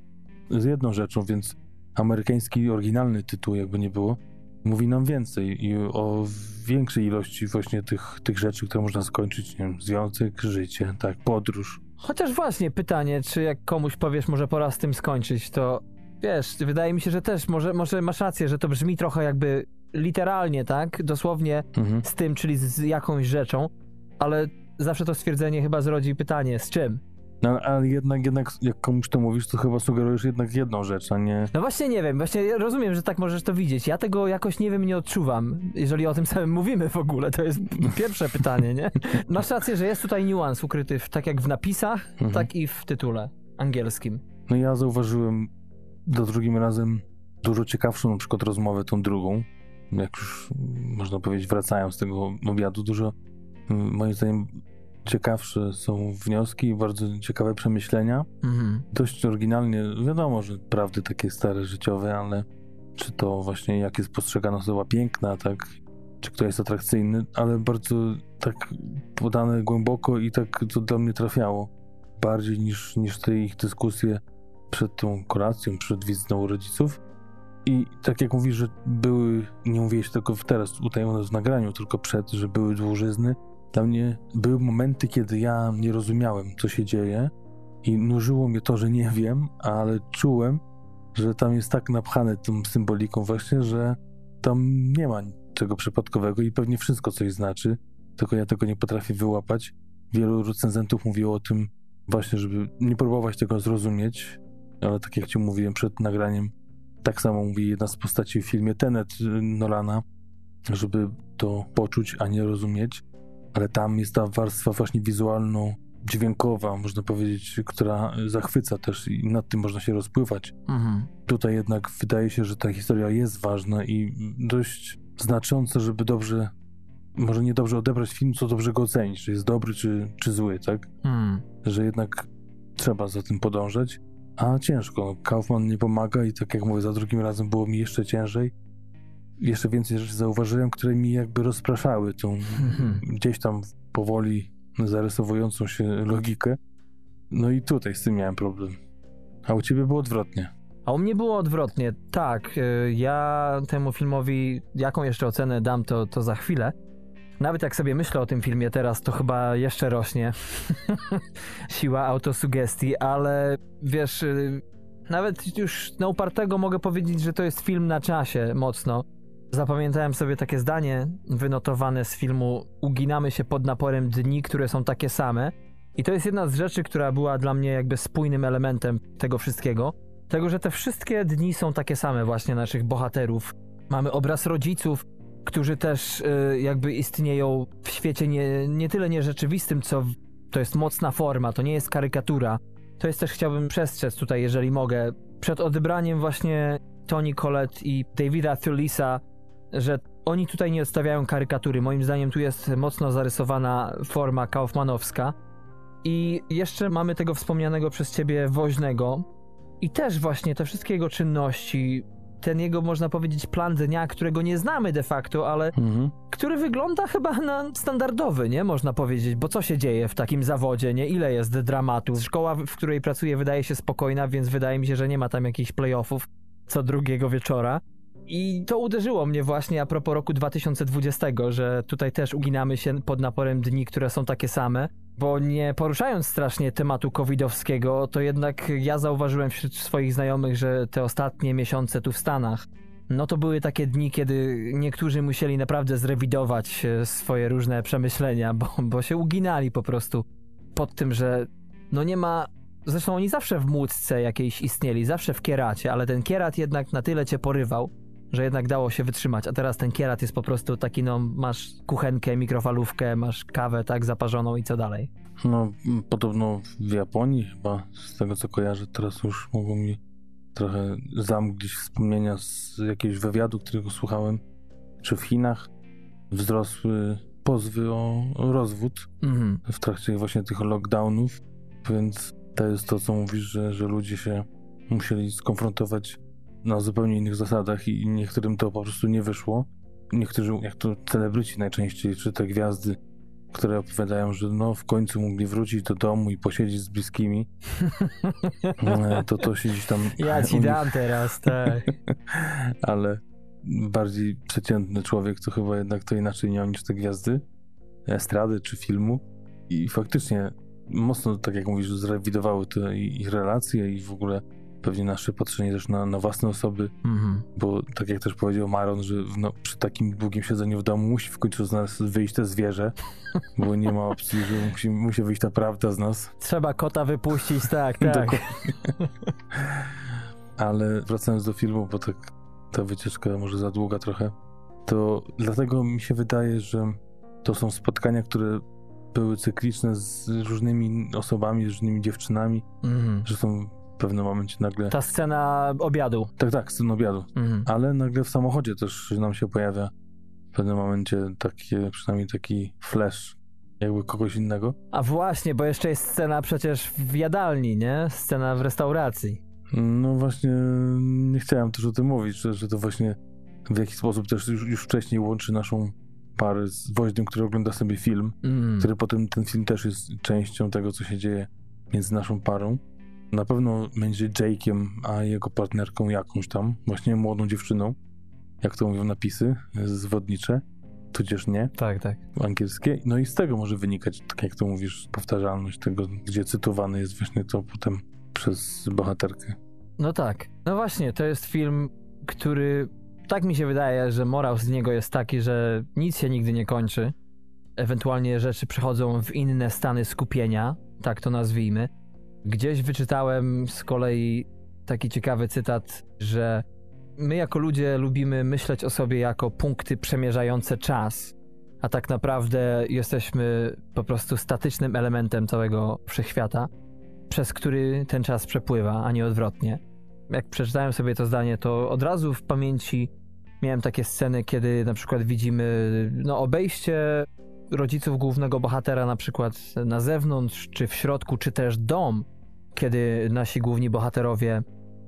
z jedną rzeczą, więc amerykański oryginalny tytuł, jakby nie było, mówi nam więcej i o większej ilości właśnie tych, tych rzeczy, które można skończyć, nie wiem, związek, życie, tak, podróż. Chociaż właśnie pytanie, czy jak komuś powiesz, może pora z tym skończyć, to wiesz, wydaje mi się, że też może, może masz rację, że to brzmi trochę jakby literalnie, tak? Dosłownie Mhm. z tym, czyli z jakąś rzeczą, ale zawsze to stwierdzenie chyba zrodzi pytanie, z czym? No, ale jednak, jednak jak komuś to mówisz, to chyba sugerujesz jednak jedną rzecz, a nie... No właśnie nie wiem, właśnie rozumiem, że tak możesz to widzieć. Ja tego jakoś nie wiem, nie odczuwam, jeżeli o tym [laughs] samym mówimy w ogóle. To jest pierwsze pytanie, nie? [laughs] Masz rację, że jest tutaj niuans ukryty, w, tak jak w napisach, Mhm. tak i w tytule angielskim. No ja zauważyłem do drugim razem dużo ciekawszą na przykład rozmowę tą drugą, jak już mm, można powiedzieć wracając z tego obiadu, dużo mm, moim zdaniem ciekawsze są wnioski i bardzo ciekawe przemyślenia. Mhm. Dość oryginalnie, wiadomo, że prawdy takie stare, życiowe, ale czy to właśnie jak jest postrzegana osoba piękna, tak, czy kto jest atrakcyjny, ale bardzo tak podane głęboko i tak to do mnie trafiało. Bardziej niż, niż te ich dyskusje przed tą kolacją, przed wizytą rodziców. I tak jak mówisz, że były, nie mówiłeś tylko teraz tutaj u nas w nagraniu, tylko przed, że były dłużyzny. Dla mnie były momenty, kiedy ja nie rozumiałem, co się dzieje i nużyło mnie to, że nie wiem, ale czułem, że tam jest tak napchane tą symboliką właśnie, że tam nie ma niczego przypadkowego i pewnie wszystko coś znaczy, tylko ja tego nie potrafię wyłapać. Wielu recenzentów mówiło o tym właśnie, żeby nie próbować tego zrozumieć, ale tak jak ci mówiłem przed nagraniem, tak samo mówi jedna z postaci w filmie Tenet y, Nolana, żeby to poczuć, a nie rozumieć, ale tam jest ta warstwa właśnie wizualno dźwiękowa, można powiedzieć, która zachwyca też i nad tym można się rozpływać. Mhm. Tutaj jednak wydaje się, że ta historia jest ważna i dość znacząca, żeby dobrze, może nie dobrze odebrać film, co dobrze go ocenić, czy jest dobry, czy, czy zły, tak? Hmm. Że jednak trzeba za tym podążać, a ciężko. Kaufman nie pomaga i tak jak mówię, za drugim razem było mi jeszcze ciężej. Jeszcze więcej rzeczy zauważyłem, które mi jakby rozpraszały tą Mhm. gdzieś tam powoli zarysowującą się logikę. No i tutaj z tym miałem problem. A u ciebie było odwrotnie. A u mnie było odwrotnie. Tak, y, ja temu filmowi, jaką jeszcze ocenę dam, to, to za chwilę. Nawet jak sobie myślę o tym filmie teraz, to chyba jeszcze rośnie [laughs] siła autosugestii, ale wiesz, y, nawet już na upartego mogę powiedzieć, że to jest film na czasie mocno. Zapamiętałem sobie takie zdanie wynotowane z filmu Uginamy się pod naporem dni, które są takie same. I to jest jedna z rzeczy, która była dla mnie jakby spójnym elementem tego wszystkiego. Tego, że te wszystkie dni są takie same właśnie naszych bohaterów. Mamy obraz rodziców, którzy też y, jakby istnieją w świecie nie, nie tyle nierzeczywistym, co to jest mocna forma, to nie jest karykatura. To jest też chciałbym przestrzec tutaj, jeżeli mogę, przed odebraniem właśnie Toni Collette i Davida Thulisa, że oni tutaj nie odstawiają karykatury. Moim zdaniem tu jest mocno zarysowana forma kaufmanowska. I jeszcze mamy tego wspomnianego przez ciebie woźnego. I też właśnie te wszystkie jego czynności, ten jego, można powiedzieć, plan dnia, którego nie znamy de facto, ale Mhm. który wygląda chyba na standardowy, nie? Można powiedzieć, bo co się dzieje w takim zawodzie, nie? Ile jest dramatu? Szkoła, w której pracuję, wydaje się spokojna, więc wydaje mi się, że nie ma tam jakichś playoffów co drugiego wieczora. I to uderzyło mnie właśnie a propos roku 2020, że tutaj też uginamy się pod naporem dni, które są takie same, bo nie poruszając strasznie tematu covidowskiego, to jednak ja zauważyłem wśród swoich znajomych, że te ostatnie miesiące tu w Stanach, no to były takie dni, kiedy niektórzy musieli naprawdę zrewidować e, swoje różne przemyślenia, bo, bo się uginali po prostu pod tym, że no nie ma. Zresztą oni zawsze w młódce jakiejś istnieli, zawsze w kieracie, ale ten kierat jednak na tyle cię porywał, że jednak dało się wytrzymać. A teraz ten kierat jest po prostu taki, no masz kuchenkę, mikrofalówkę, masz kawę tak zaparzoną i co dalej. No, podobno w Japonii chyba, z tego co kojarzę, teraz już mogą mi trochę zamknąć wspomnienia z jakiegoś wywiadu, którego słuchałem, czy w Chinach wzrosły pozwy o, o rozwód Mhm. w trakcie właśnie tych lockdownów, więc to jest to, co mówisz, że, że ludzie się musieli skonfrontować na zupełnie innych zasadach i niektórym to po prostu nie wyszło. Niektórzy, jak to celebryci najczęściej, czy te gwiazdy, które opowiadają, że no w końcu mogli wrócić do domu i posiedzieć z bliskimi, [laughs] e, to to się gdzieś tam... Ja ci dam teraz, tak. [laughs] ale bardziej przeciętny człowiek to chyba jednak to inaczej miał niż te gwiazdy estrady czy filmu i faktycznie mocno, tak jak mówisz, zrewidowały te ich relacje i w ogóle pewnie nasze patrzenie też na, na własne osoby, Mhm. bo tak jak też powiedział Maron, że no, przy takim długim siedzeniu w domu musi w końcu z nas wyjść te zwierzę, [laughs] bo nie ma opcji, że musi, musi wyjść ta prawda z nas. Trzeba kota wypuścić, [laughs] tak, tak. Ale wracając do filmu, bo tak ta wycieczka może za długa trochę, to dlatego mi się wydaje, że to są spotkania, które były cykliczne z różnymi osobami, z różnymi dziewczynami, Mhm. że są w pewnym momencie nagle... Ta scena obiadu. Tak, tak, scen obiadu. Mhm. Ale nagle w samochodzie też nam się pojawia w pewnym momencie takie, przynajmniej taki flash jakby kogoś innego. A właśnie, bo jeszcze jest scena przecież w jadalni, nie? Scena w restauracji. No właśnie, nie chciałem też o tym mówić, że, że to właśnie w jakiś sposób też już, już wcześniej łączy naszą parę z woźnym, który ogląda sobie film, Mm. który potem ten film też jest częścią tego, co się dzieje między naszą parą. Na pewno będzie Jake'iem, a jego partnerką jakąś tam, właśnie młodą dziewczyną, jak to mówią napisy zwodnicze, tudzież nie, Tak, tak. angielskie. No i z tego może wynikać, tak jak to mówisz, powtarzalność tego, gdzie cytowane jest właśnie to potem przez bohaterkę. No tak. No właśnie, to jest film, który tak mi się wydaje, że morał z niego jest taki, że nic się nigdy nie kończy. Ewentualnie rzeczy przechodzą w inne stany skupienia, tak to nazwijmy. Gdzieś wyczytałem z kolei taki ciekawy cytat, że my jako ludzie lubimy myśleć o sobie jako punkty przemierzające czas, a tak naprawdę jesteśmy po prostu statycznym elementem całego wszechświata, przez który ten czas przepływa, a nie odwrotnie. Jak przeczytałem sobie to zdanie, to od razu w pamięci miałem takie sceny, kiedy na przykład widzimy no, obejście rodziców głównego bohatera na przykład na zewnątrz, czy w środku, czy też dom, kiedy nasi główni bohaterowie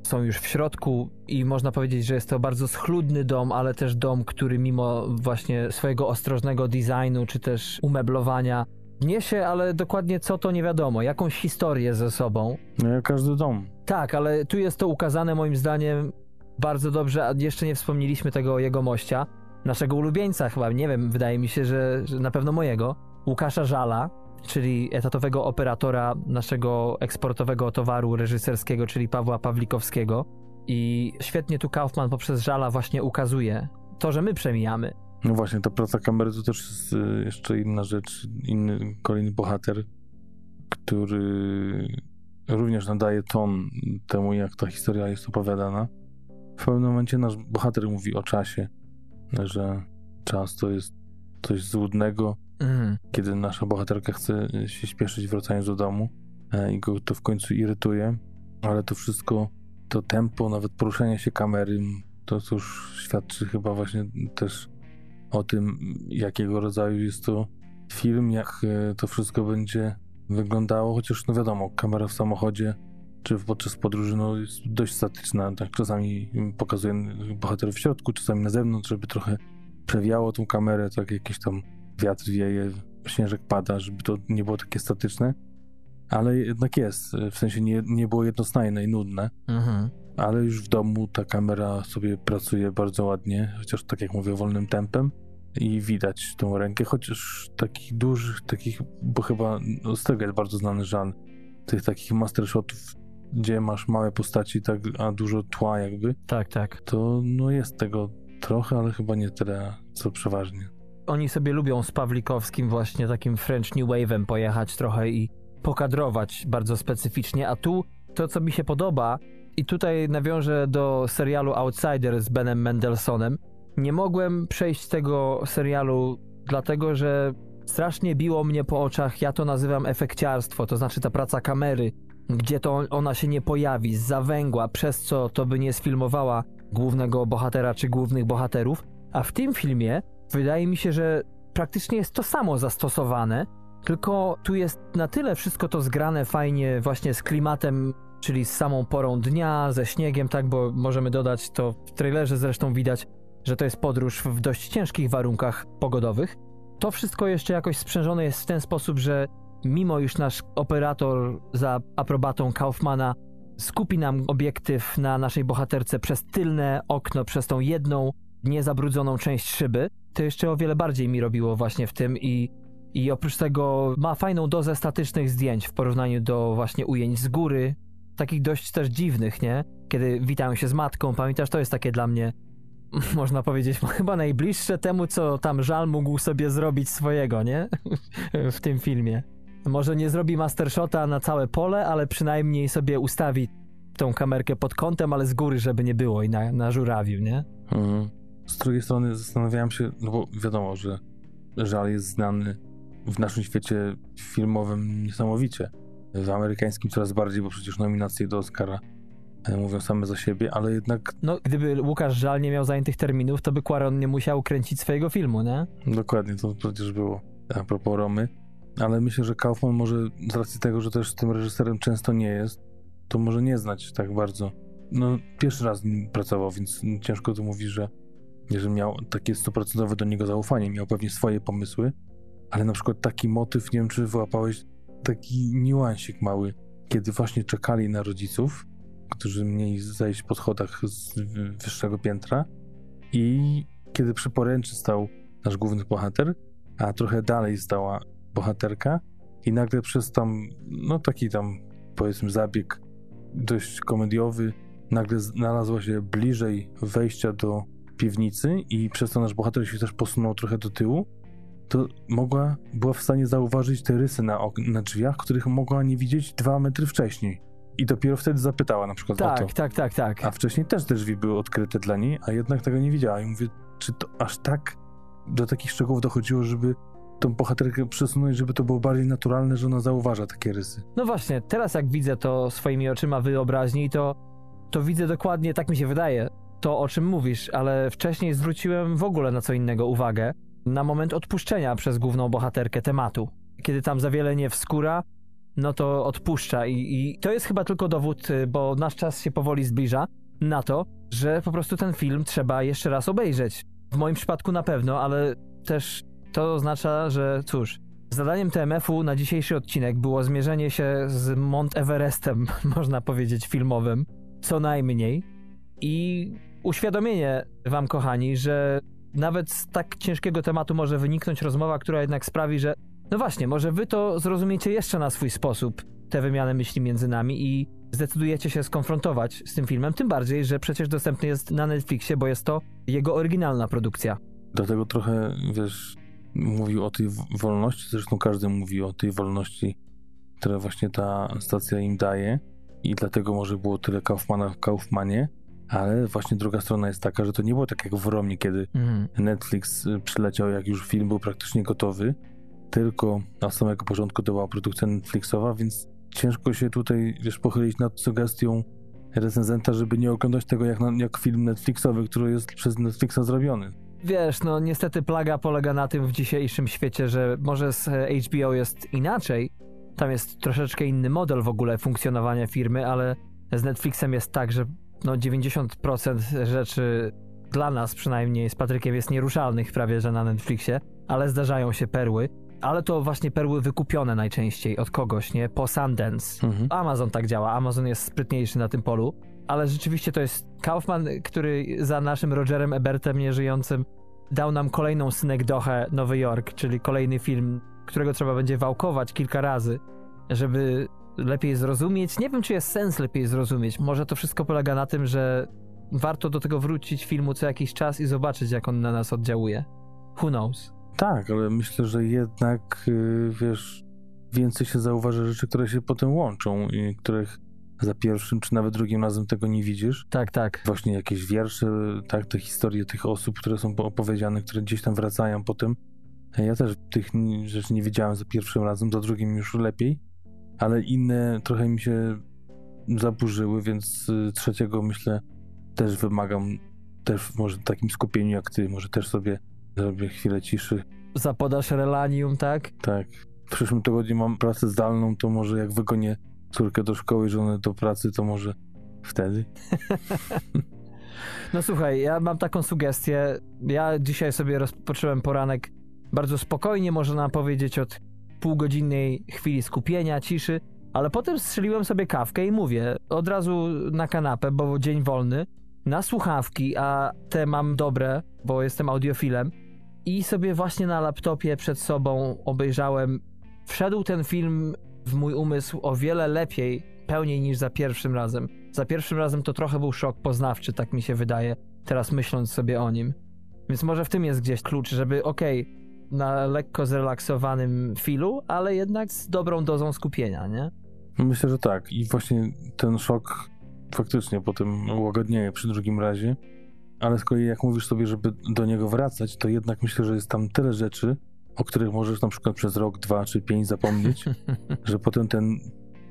są już w środku i można powiedzieć, że jest to bardzo schludny dom, ale też dom, który mimo właśnie swojego ostrożnego designu czy też umeblowania niesie, ale dokładnie co to nie wiadomo, jakąś historię ze sobą. No jak każdy dom. Tak, ale tu jest to ukazane moim zdaniem bardzo dobrze, a jeszcze nie wspomnieliśmy tego jego mościa, naszego ulubieńca chyba, nie wiem, wydaje mi się, że, że na pewno mojego, Łukasza Żala, czyli etatowego operatora naszego eksportowego towaru reżyserskiego, czyli Pawła Pawlikowskiego. I świetnie tu Kaufman poprzez Żala właśnie ukazuje to, że my przemijamy. No właśnie, ta praca kamery to też jest y, jeszcze inna rzecz, inny, kolejny bohater, który również nadaje ton temu, jak ta historia jest opowiadana. W pewnym momencie nasz bohater mówi o czasie, że czas to jest coś złudnego, Mhm. kiedy nasza bohaterka chce się śpieszyć wracając do domu e, i go to w końcu irytuje, ale to wszystko, to tempo, nawet poruszania się kamery, to już świadczy chyba właśnie też o tym, jakiego rodzaju jest to film, jak e, to wszystko będzie wyglądało, chociaż no wiadomo, kamera w samochodzie czy podczas podróży no, jest dość statyczna, tak czasami pokazuje bohaterów w środku, czasami na zewnątrz, żeby trochę przewiało tą kamerę, tak jakieś tam wiatr wieje, śnieżek pada, żeby to nie było takie statyczne, ale jednak jest, w sensie nie, nie było jednostajne i nudne, Mhm. ale już w domu ta kamera sobie pracuje bardzo ładnie, chociaż tak jak mówię, wolnym tempem i widać tą rękę, chociaż takich dużych, takich, bo chyba no, z tego jest bardzo znany żal, tych takich master shotów, gdzie masz małe postaci, tak, a dużo tła jakby, Tak, tak. to no jest tego trochę, ale chyba nie tyle, co przeważnie. Oni sobie lubią z Pawlikowskim właśnie takim French New Wave'em pojechać trochę i pokadrować bardzo specyficznie, a tu to, co mi się podoba i tutaj nawiążę do serialu Outsider z Benem Mendelsohnem, nie mogłem przejść tego serialu dlatego, że strasznie biło mnie po oczach, ja to nazywam efekciarstwo, to znaczy ta praca kamery, gdzie to ona się nie pojawi, zawęgła, przez co to by nie sfilmowała głównego bohatera czy głównych bohaterów, a w tym filmie wydaje mi się, że praktycznie jest to samo zastosowane, tylko tu jest na tyle wszystko to zgrane fajnie właśnie z klimatem, czyli z samą porą dnia, ze śniegiem, tak, bo możemy dodać to w trailerze zresztą widać, że to jest podróż w dość ciężkich warunkach pogodowych. To wszystko jeszcze jakoś sprzężone jest w ten sposób, że mimo już nasz operator za aprobatą Kaufmana skupi nam obiektyw na naszej bohaterce przez tylne okno, przez tą jedną niezabrudzoną część szyby, to jeszcze o wiele bardziej mi robiło właśnie w tym i, i oprócz tego ma fajną dozę statycznych zdjęć w porównaniu do właśnie ujęć z góry, takich dość też dziwnych, nie? Kiedy witają się z matką, pamiętasz, to jest takie dla mnie, [laughs] można powiedzieć, [laughs] chyba najbliższe temu, co tam żal mógł sobie zrobić swojego, nie? [laughs] w tym filmie. Może nie zrobi mastershota na całe pole, ale przynajmniej sobie ustawi tą kamerkę pod kątem, ale z góry, żeby nie było i na, na żurawiu, nie? Mhm. Z drugiej strony zastanawiałem się, no bo wiadomo, że żal jest znany w naszym świecie filmowym niesamowicie. W amerykańskim coraz bardziej, bo przecież nominacje do Oscara e, mówią same za siebie, ale jednak No, gdyby Łukasz Żal nie miał zajętych terminów, to by Quaron nie musiał kręcić swojego filmu, nie? dokładnie to przecież było a propos Romy. Ale myślę, że Kaufman może z racji tego, że też tym reżyserem często nie jest, to może nie znać tak bardzo. No, pierwszy raz pracował, więc ciężko tu mówić, że że miał takie stuprocentowe do niego zaufanie, miał pewnie swoje pomysły, ale na przykład taki motyw, nie wiem czy wyłapałeś, taki niuansik mały, kiedy właśnie czekali na rodziców, którzy mieli zejść po schodach z wyższego piętra i kiedy przy poręczy stał nasz główny bohater, a trochę dalej stała bohaterka i nagle przez tam, no taki tam powiedzmy zabieg dość komediowy, nagle znalazła się bliżej wejścia do piwnicy i przez to nasz bohater się też posunął trochę do tyłu, to mogła, była w stanie zauważyć te rysy na, na drzwiach, których mogła nie widzieć dwa metry wcześniej. I dopiero wtedy zapytała na przykład o to. Tak, tak, tak, tak. A wcześniej też te drzwi były odkryte dla niej, a jednak tego nie widziała. I mówię, czy to aż tak do takich szczegółów dochodziło, żeby tą bohaterkę przesunąć, żeby to było bardziej naturalne, że ona zauważa takie rysy. No właśnie, teraz jak widzę to swoimi oczyma wyobraźni, to, to widzę dokładnie, tak mi się wydaje, to o czym mówisz, ale wcześniej zwróciłem w ogóle na co innego uwagę. Na moment odpuszczenia przez główną bohaterkę tematu. Kiedy tam za wiele nie wskóra, no to odpuszcza I, i to jest chyba tylko dowód, y, bo nasz czas się powoli zbliża, na to, że po prostu ten film trzeba jeszcze raz obejrzeć. W moim przypadku na pewno, ale też to oznacza, że cóż, zadaniem TMF-u na dzisiejszy odcinek było zmierzenie się z Mont Everestem, [laughs] można powiedzieć, filmowym, co najmniej, i uświadomienie wam, kochani, że nawet z tak ciężkiego tematu może wyniknąć rozmowa, która jednak sprawi, że no właśnie, może wy to zrozumiecie jeszcze na swój sposób, te wymiany myśli między nami i zdecydujecie się skonfrontować z tym filmem, tym bardziej, że przecież dostępny jest na Netflixie, bo jest to jego oryginalna produkcja. Dlatego trochę, wiesz, mówił o tej wolności, zresztą każdy mówi o tej wolności, które właśnie ta stacja im daje. I dlatego może było tyle Kaufmana w Kaufmanie, ale właśnie druga strona jest taka, że to nie było tak jak w Romie, kiedy Mhm. Netflix y, przyleciał, jak już film był praktycznie gotowy, tylko na samego początku to była produkcja Netflixowa, więc ciężko się tutaj, wiesz, pochylić nad sugestią recenzenta, żeby nie oglądać tego jak, jak film Netflixowy, który jest przez Netflixa zrobiony. Wiesz, no niestety plaga polega na tym w dzisiejszym świecie, że może z HBO jest inaczej. Tam jest troszeczkę inny model w ogóle funkcjonowania firmy, ale z Netflixem jest tak, że no 90% rzeczy dla nas przynajmniej z Patrykiem jest nieruszalnych prawie, że na Netflixie, ale zdarzają się perły. Ale to właśnie perły wykupione najczęściej od kogoś, nie? Po Sundance. Mhm. Amazon tak działa. Amazon jest sprytniejszy na tym polu. Ale rzeczywiście to jest Kaufman, który za naszym Rogerem Ebertem nieżyjącym dał nam kolejną synekdochę Nowy Jork, czyli kolejny film, którego trzeba będzie wałkować kilka razy, żeby lepiej zrozumieć. Nie wiem, czy jest sens lepiej zrozumieć. Może to wszystko polega na tym, że warto do tego wrócić filmu co jakiś czas i zobaczyć, jak on na nas oddziałuje. Who knows? Tak, ale myślę, że jednak, y, wiesz, więcej się zauważa rzeczy, które się potem łączą i których za pierwszym czy nawet drugim razem tego nie widzisz. Tak, tak. Właśnie jakieś wiersze, tak, te historie tych osób, które są opowiedziane, które gdzieś tam wracają potem. Ja też tych rzeczy nie widziałem za pierwszym razem, za drugim już lepiej, ale inne trochę mi się zaburzyły, więc y, trzeciego myślę też wymagam też może w takim skupieniu jak ty, może też sobie zrobię chwilę ciszy. Zapodasz relanium, tak? Tak. W przyszłym tygodniu mam pracę zdalną, to może jak wygonię córkę do szkoły, żonę do pracy, to może wtedy. [laughs] No słuchaj, ja mam taką sugestię. Ja dzisiaj sobie rozpocząłem poranek bardzo spokojnie, można powiedzieć, od półgodzinnej chwili skupienia, ciszy, ale potem strzeliłem sobie kawkę i mówię, od razu na kanapę, bo dzień wolny, na słuchawki, a te mam dobre, bo jestem audiofilem i sobie właśnie na laptopie przed sobą obejrzałem. Wszedł ten film w mój umysł o wiele lepiej, pełniej niż za pierwszym razem. Za pierwszym razem to trochę był szok poznawczy, tak mi się wydaje, teraz myśląc sobie o nim. Więc może w tym jest gdzieś klucz, żeby okej, na lekko zrelaksowanym filu, ale jednak z dobrą dozą skupienia, nie? Myślę, że tak. I właśnie ten szok faktycznie potem łagodnieje przy drugim razie. Ale z kolei jak mówisz sobie, żeby do niego wracać, to jednak myślę, że jest tam tyle rzeczy, o których możesz na przykład przez rok, dwa czy pięć zapomnieć, [laughs] że potem ten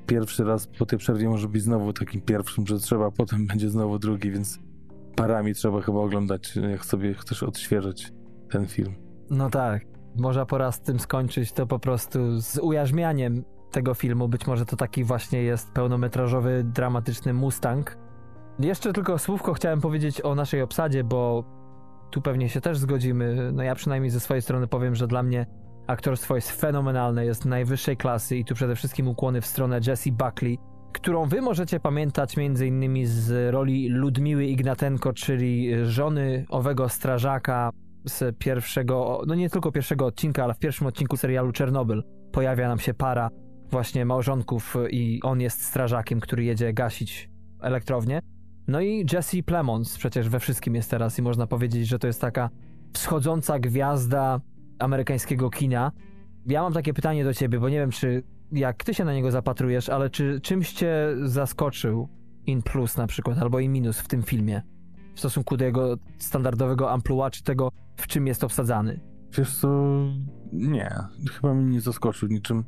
pierwszy raz po tej przerwie może być znowu takim pierwszym, że trzeba, potem będzie znowu drugi, więc parami trzeba chyba oglądać, jak sobie chcesz odświeżyć ten film. No tak. Może pora z tym skończyć to po prostu z ujarzmianiem tego filmu. Być może to taki właśnie jest pełnometrażowy, dramatyczny Mustang. Jeszcze tylko słówko chciałem powiedzieć o naszej obsadzie, bo tu pewnie się też zgodzimy. No ja przynajmniej ze swojej strony powiem, że dla mnie aktorstwo jest fenomenalne, jest najwyższej klasy i tu przede wszystkim ukłony w stronę Jessie Buckley, którą wy możecie pamiętać m.in. z roli Ludmiły Ignatenko, czyli żony owego strażaka z pierwszego, no nie tylko pierwszego odcinka, ale w pierwszym odcinku serialu Czernobyl pojawia nam się para właśnie małżonków i on jest strażakiem, który jedzie gasić elektrownię. No i Jesse Plemons przecież we wszystkim jest teraz i można powiedzieć, że to jest taka wschodząca gwiazda amerykańskiego kina. Ja mam takie pytanie do ciebie, bo nie wiem, czy jak ty się na niego zapatrujesz, ale czy czymś cię zaskoczył in plus na przykład, albo in minus w tym filmie? W stosunku do jego standardowego amplua, czy tego, w czym jest obsadzany? Wiesz co, nie, chyba mnie nie zaskoczył niczym.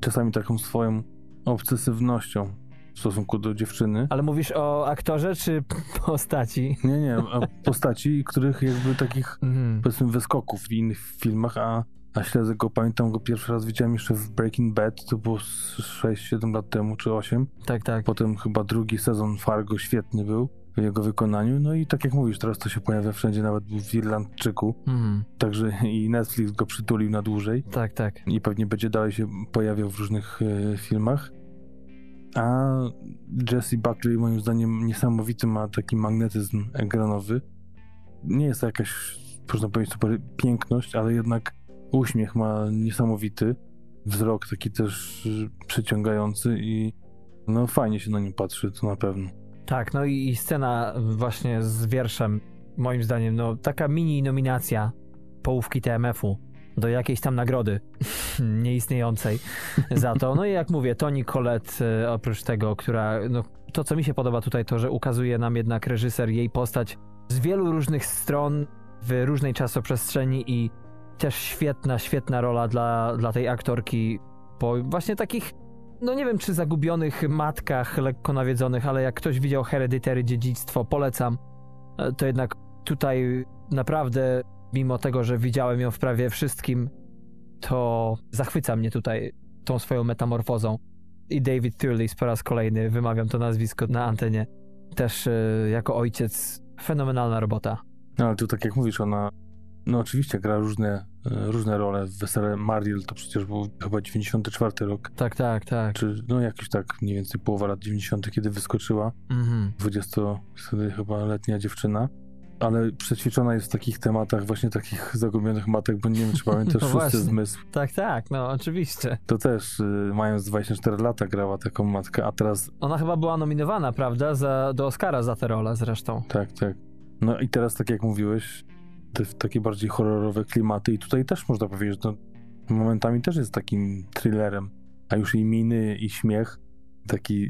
Czasami taką swoją obsesywnością w stosunku do dziewczyny. Ale mówisz o aktorze, czy postaci? Nie, nie, postaci, których jakby takich Mhm. powiedzmy wyskoków w innych filmach, a, a śledzę go, pamiętam go pierwszy raz widziałem jeszcze w Breaking Bad, to było z 6-7 lat temu, czy 8. Tak, tak. Potem chyba drugi sezon Fargo świetny był w jego wykonaniu. No i tak jak mówisz, teraz to się pojawia wszędzie, nawet w Irlandczyku. Mhm. Także i Netflix go przytulił na dłużej Tak, tak. i pewnie będzie dalej się pojawiał w różnych e, filmach. A Jesse Buckley moim zdaniem niesamowity ma taki magnetyzm ekranowy. Nie jest to jakaś, można powiedzieć, super piękność, ale jednak uśmiech ma niesamowity. Wzrok taki też przyciągający i no fajnie się na nim patrzy, to na pewno. Tak, no i, scena właśnie z wierszem, moim zdaniem, no taka mini nominacja połówki TMF-u do jakiejś tam nagrody [laughs] nieistniejącej za to. No i jak mówię, Toni Collette, e, oprócz tego, która, no to co mi się podoba tutaj, to że ukazuje nam jednak reżyser jej postać z wielu różnych stron, w różnej czasoprzestrzeni i też świetna, świetna rola dla, dla tej aktorki po właśnie takich no nie wiem czy zagubionych matkach lekko nawiedzonych, ale jak ktoś widział Hereditary Dziedzictwo, polecam. E, To jednak tutaj naprawdę, mimo tego, że widziałem ją w prawie wszystkim, to zachwyca mnie tutaj tą swoją metamorfozą. I David Thewlis po raz kolejny, wymawiam to nazwisko na antenie, też e, jako ojciec fenomenalna robota. No ale tu tak jak mówisz, ona no oczywiście gra różne, różne role. W Wesele Mariel to przecież był chyba 94 rok, Tak, tak, tak. czy no jakiś tak mniej więcej połowa lat 90., kiedy wyskoczyła. Mhm. 20 wtedy chyba letnia dziewczyna. Ale przećwiczona jest w takich tematach, właśnie takich zagubionych matek, bo nie wiem, czy [laughs] pamiętasz No szósty właśnie. zmysł. Tak, tak, no oczywiście. To też, y, mając 24 lata, grała taką matkę, a teraz Ona chyba była nominowana, prawda, za, do Oscara za tę rolę zresztą. Tak, tak. No i teraz, tak jak mówiłeś, te takie bardziej horrorowe klimaty i tutaj też można powiedzieć, że to momentami też jest takim thrillerem, a już i miny i śmiech taki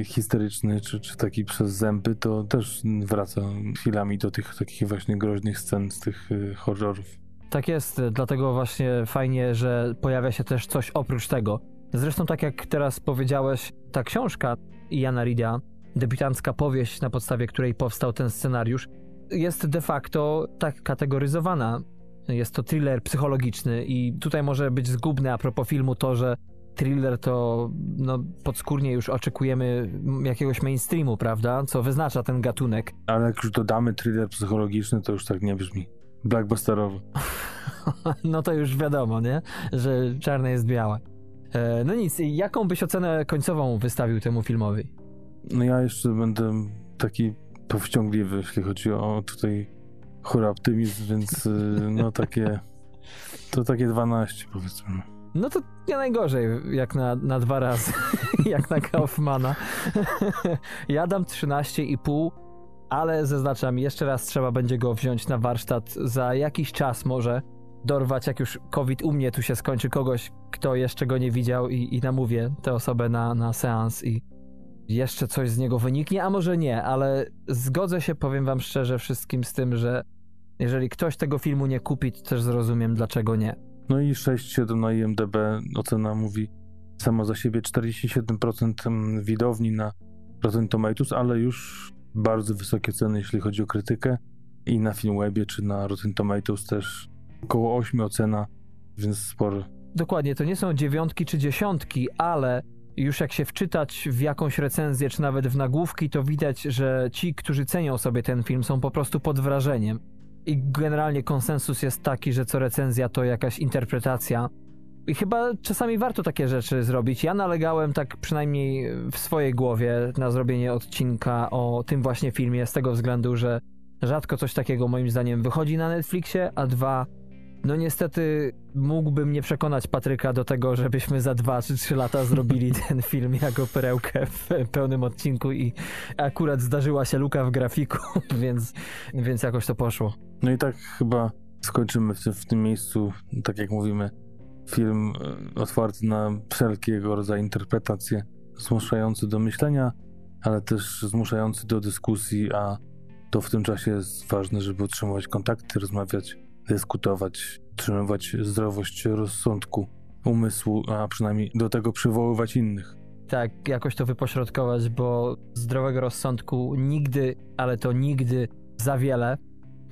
y, histeryczny, czy, czy taki przez zęby, to też wraca chwilami do tych takich właśnie groźnych scen z tych y, horrorów. Tak jest, dlatego właśnie fajnie, że pojawia się też coś oprócz tego. Zresztą tak jak teraz powiedziałeś, ta książka Iana Rida, debiutancka powieść, na podstawie której powstał ten scenariusz, jest de facto tak kategoryzowana. Jest to thriller psychologiczny i tutaj może być zgubne a propos filmu to, że thriller to no, podskórnie już oczekujemy jakiegoś mainstreamu, prawda? Co wyznacza ten gatunek. Ale jak już dodamy thriller psychologiczny, to już tak nie brzmi. Blackbusterowo. [laughs] No to już wiadomo, nie? Że czarne jest białe. E, No nic, jaką byś ocenę końcową wystawił temu filmowi? No ja jeszcze będę taki powściągliwy, jeśli chodzi o tutaj chory optymizm, więc y, no takie to takie 12 powiedzmy. No to nie najgorzej, jak na, na dwa razy, [laughs] jak na Kaufmana. [laughs] ja dam 13,5, ale zaznaczam, jeszcze raz trzeba będzie go wziąć na warsztat za jakiś czas może, dorwać, jak już COVID u mnie tu się skończy, kogoś, kto jeszcze go nie widział i, i namówię tę osobę na, na seans i jeszcze coś z niego wyniknie, a może nie, ale zgodzę się, powiem wam szczerze, wszystkim z tym, że jeżeli ktoś tego filmu nie kupi, to też zrozumiem, dlaczego nie. No i 6,7 na IMDB ocena mówi samo za siebie 47% widowni na Rotten Tomatoes, ale już bardzo wysokie ceny, jeśli chodzi o krytykę i na Filmwebie czy na Rotten Tomatoes też około 8 ocena, więc sporo. Dokładnie, to nie są dziewiątki czy dziesiątki, ale już jak się wczytać w jakąś recenzję, czy nawet w nagłówki, to widać, że ci, którzy cenią sobie ten film, są po prostu pod wrażeniem. I generalnie konsensus jest taki, że co recenzja to jakaś interpretacja. I chyba czasami warto takie rzeczy zrobić. Ja nalegałem tak przynajmniej w swojej głowie na zrobienie odcinka o tym właśnie filmie z tego względu, że rzadko coś takiego moim zdaniem wychodzi na Netflixie, a dwa No niestety mógłbym nie przekonać Patryka do tego, żebyśmy za dwa czy trzy lata zrobili [laughs] ten film jako perełkę w pełnym odcinku i akurat zdarzyła się luka w grafiku, [laughs] więc, więc jakoś to poszło. No i tak chyba skończymy w tym, w tym miejscu, tak jak mówimy, film e, otwarty na wszelkiego rodzaju interpretacje, zmuszający do myślenia, ale też zmuszający do dyskusji, a to w tym czasie jest ważne, żeby utrzymywać kontakty, rozmawiać, dyskutować, utrzymywać zdrowość rozsądku, umysłu, a przynajmniej do tego przywoływać innych. Tak, jakoś to wypośrodkować, bo zdrowego rozsądku nigdy, ale to nigdy za wiele.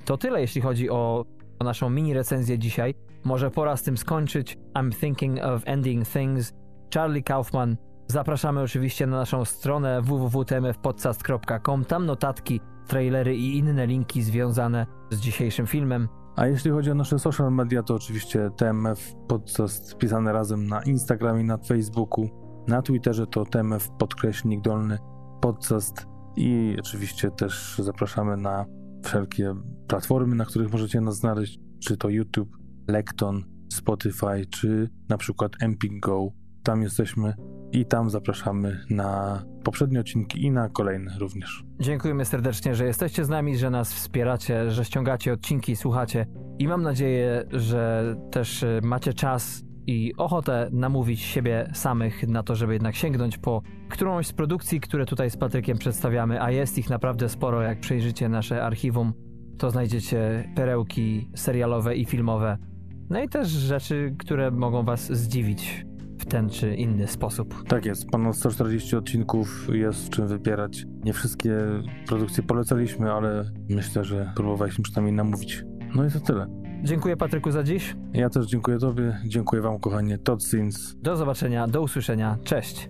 To tyle, jeśli chodzi o, o naszą mini recenzję dzisiaj. Może pora z tym skończyć. I'm thinking of ending things. Charlie Kaufman. Zapraszamy oczywiście na naszą stronę www.tmfpodcast.com. Tam notatki, trailery i inne linki związane z dzisiejszym filmem. A jeśli chodzi o nasze social media, to oczywiście TMF Podcast pisane razem na Instagramie, na Facebooku, na Twitterze to TMF podkreśnik dolny podcast i oczywiście też zapraszamy na wszelkie platformy, na których możecie nas znaleźć, czy to YouTube, Lekton, Spotify, czy na przykład Emping Go. Tam jesteśmy i tam zapraszamy na poprzednie odcinki i na kolejne również. Dziękujemy serdecznie, że jesteście z nami, że nas wspieracie, że ściągacie odcinki, słuchacie i mam nadzieję, że też y, macie czas i ochotę namówić siebie samych na to, żeby jednak sięgnąć po którąś z produkcji, które tutaj z Patrykiem przedstawiamy, a jest ich naprawdę sporo. Jak przejrzycie nasze archiwum, to znajdziecie perełki serialowe i filmowe. No i też rzeczy, które mogą Was zdziwić ten czy inny sposób. Tak jest, ponad 140 odcinków jest w czym wybierać. Nie wszystkie produkcje polecaliśmy, ale myślę, że próbowaliśmy przynajmniej namówić. No i to tyle. Dziękuję Patryku za dziś. Ja też dziękuję Tobie, dziękuję Wam kochanie Todd Sins. Do zobaczenia, do usłyszenia. Cześć.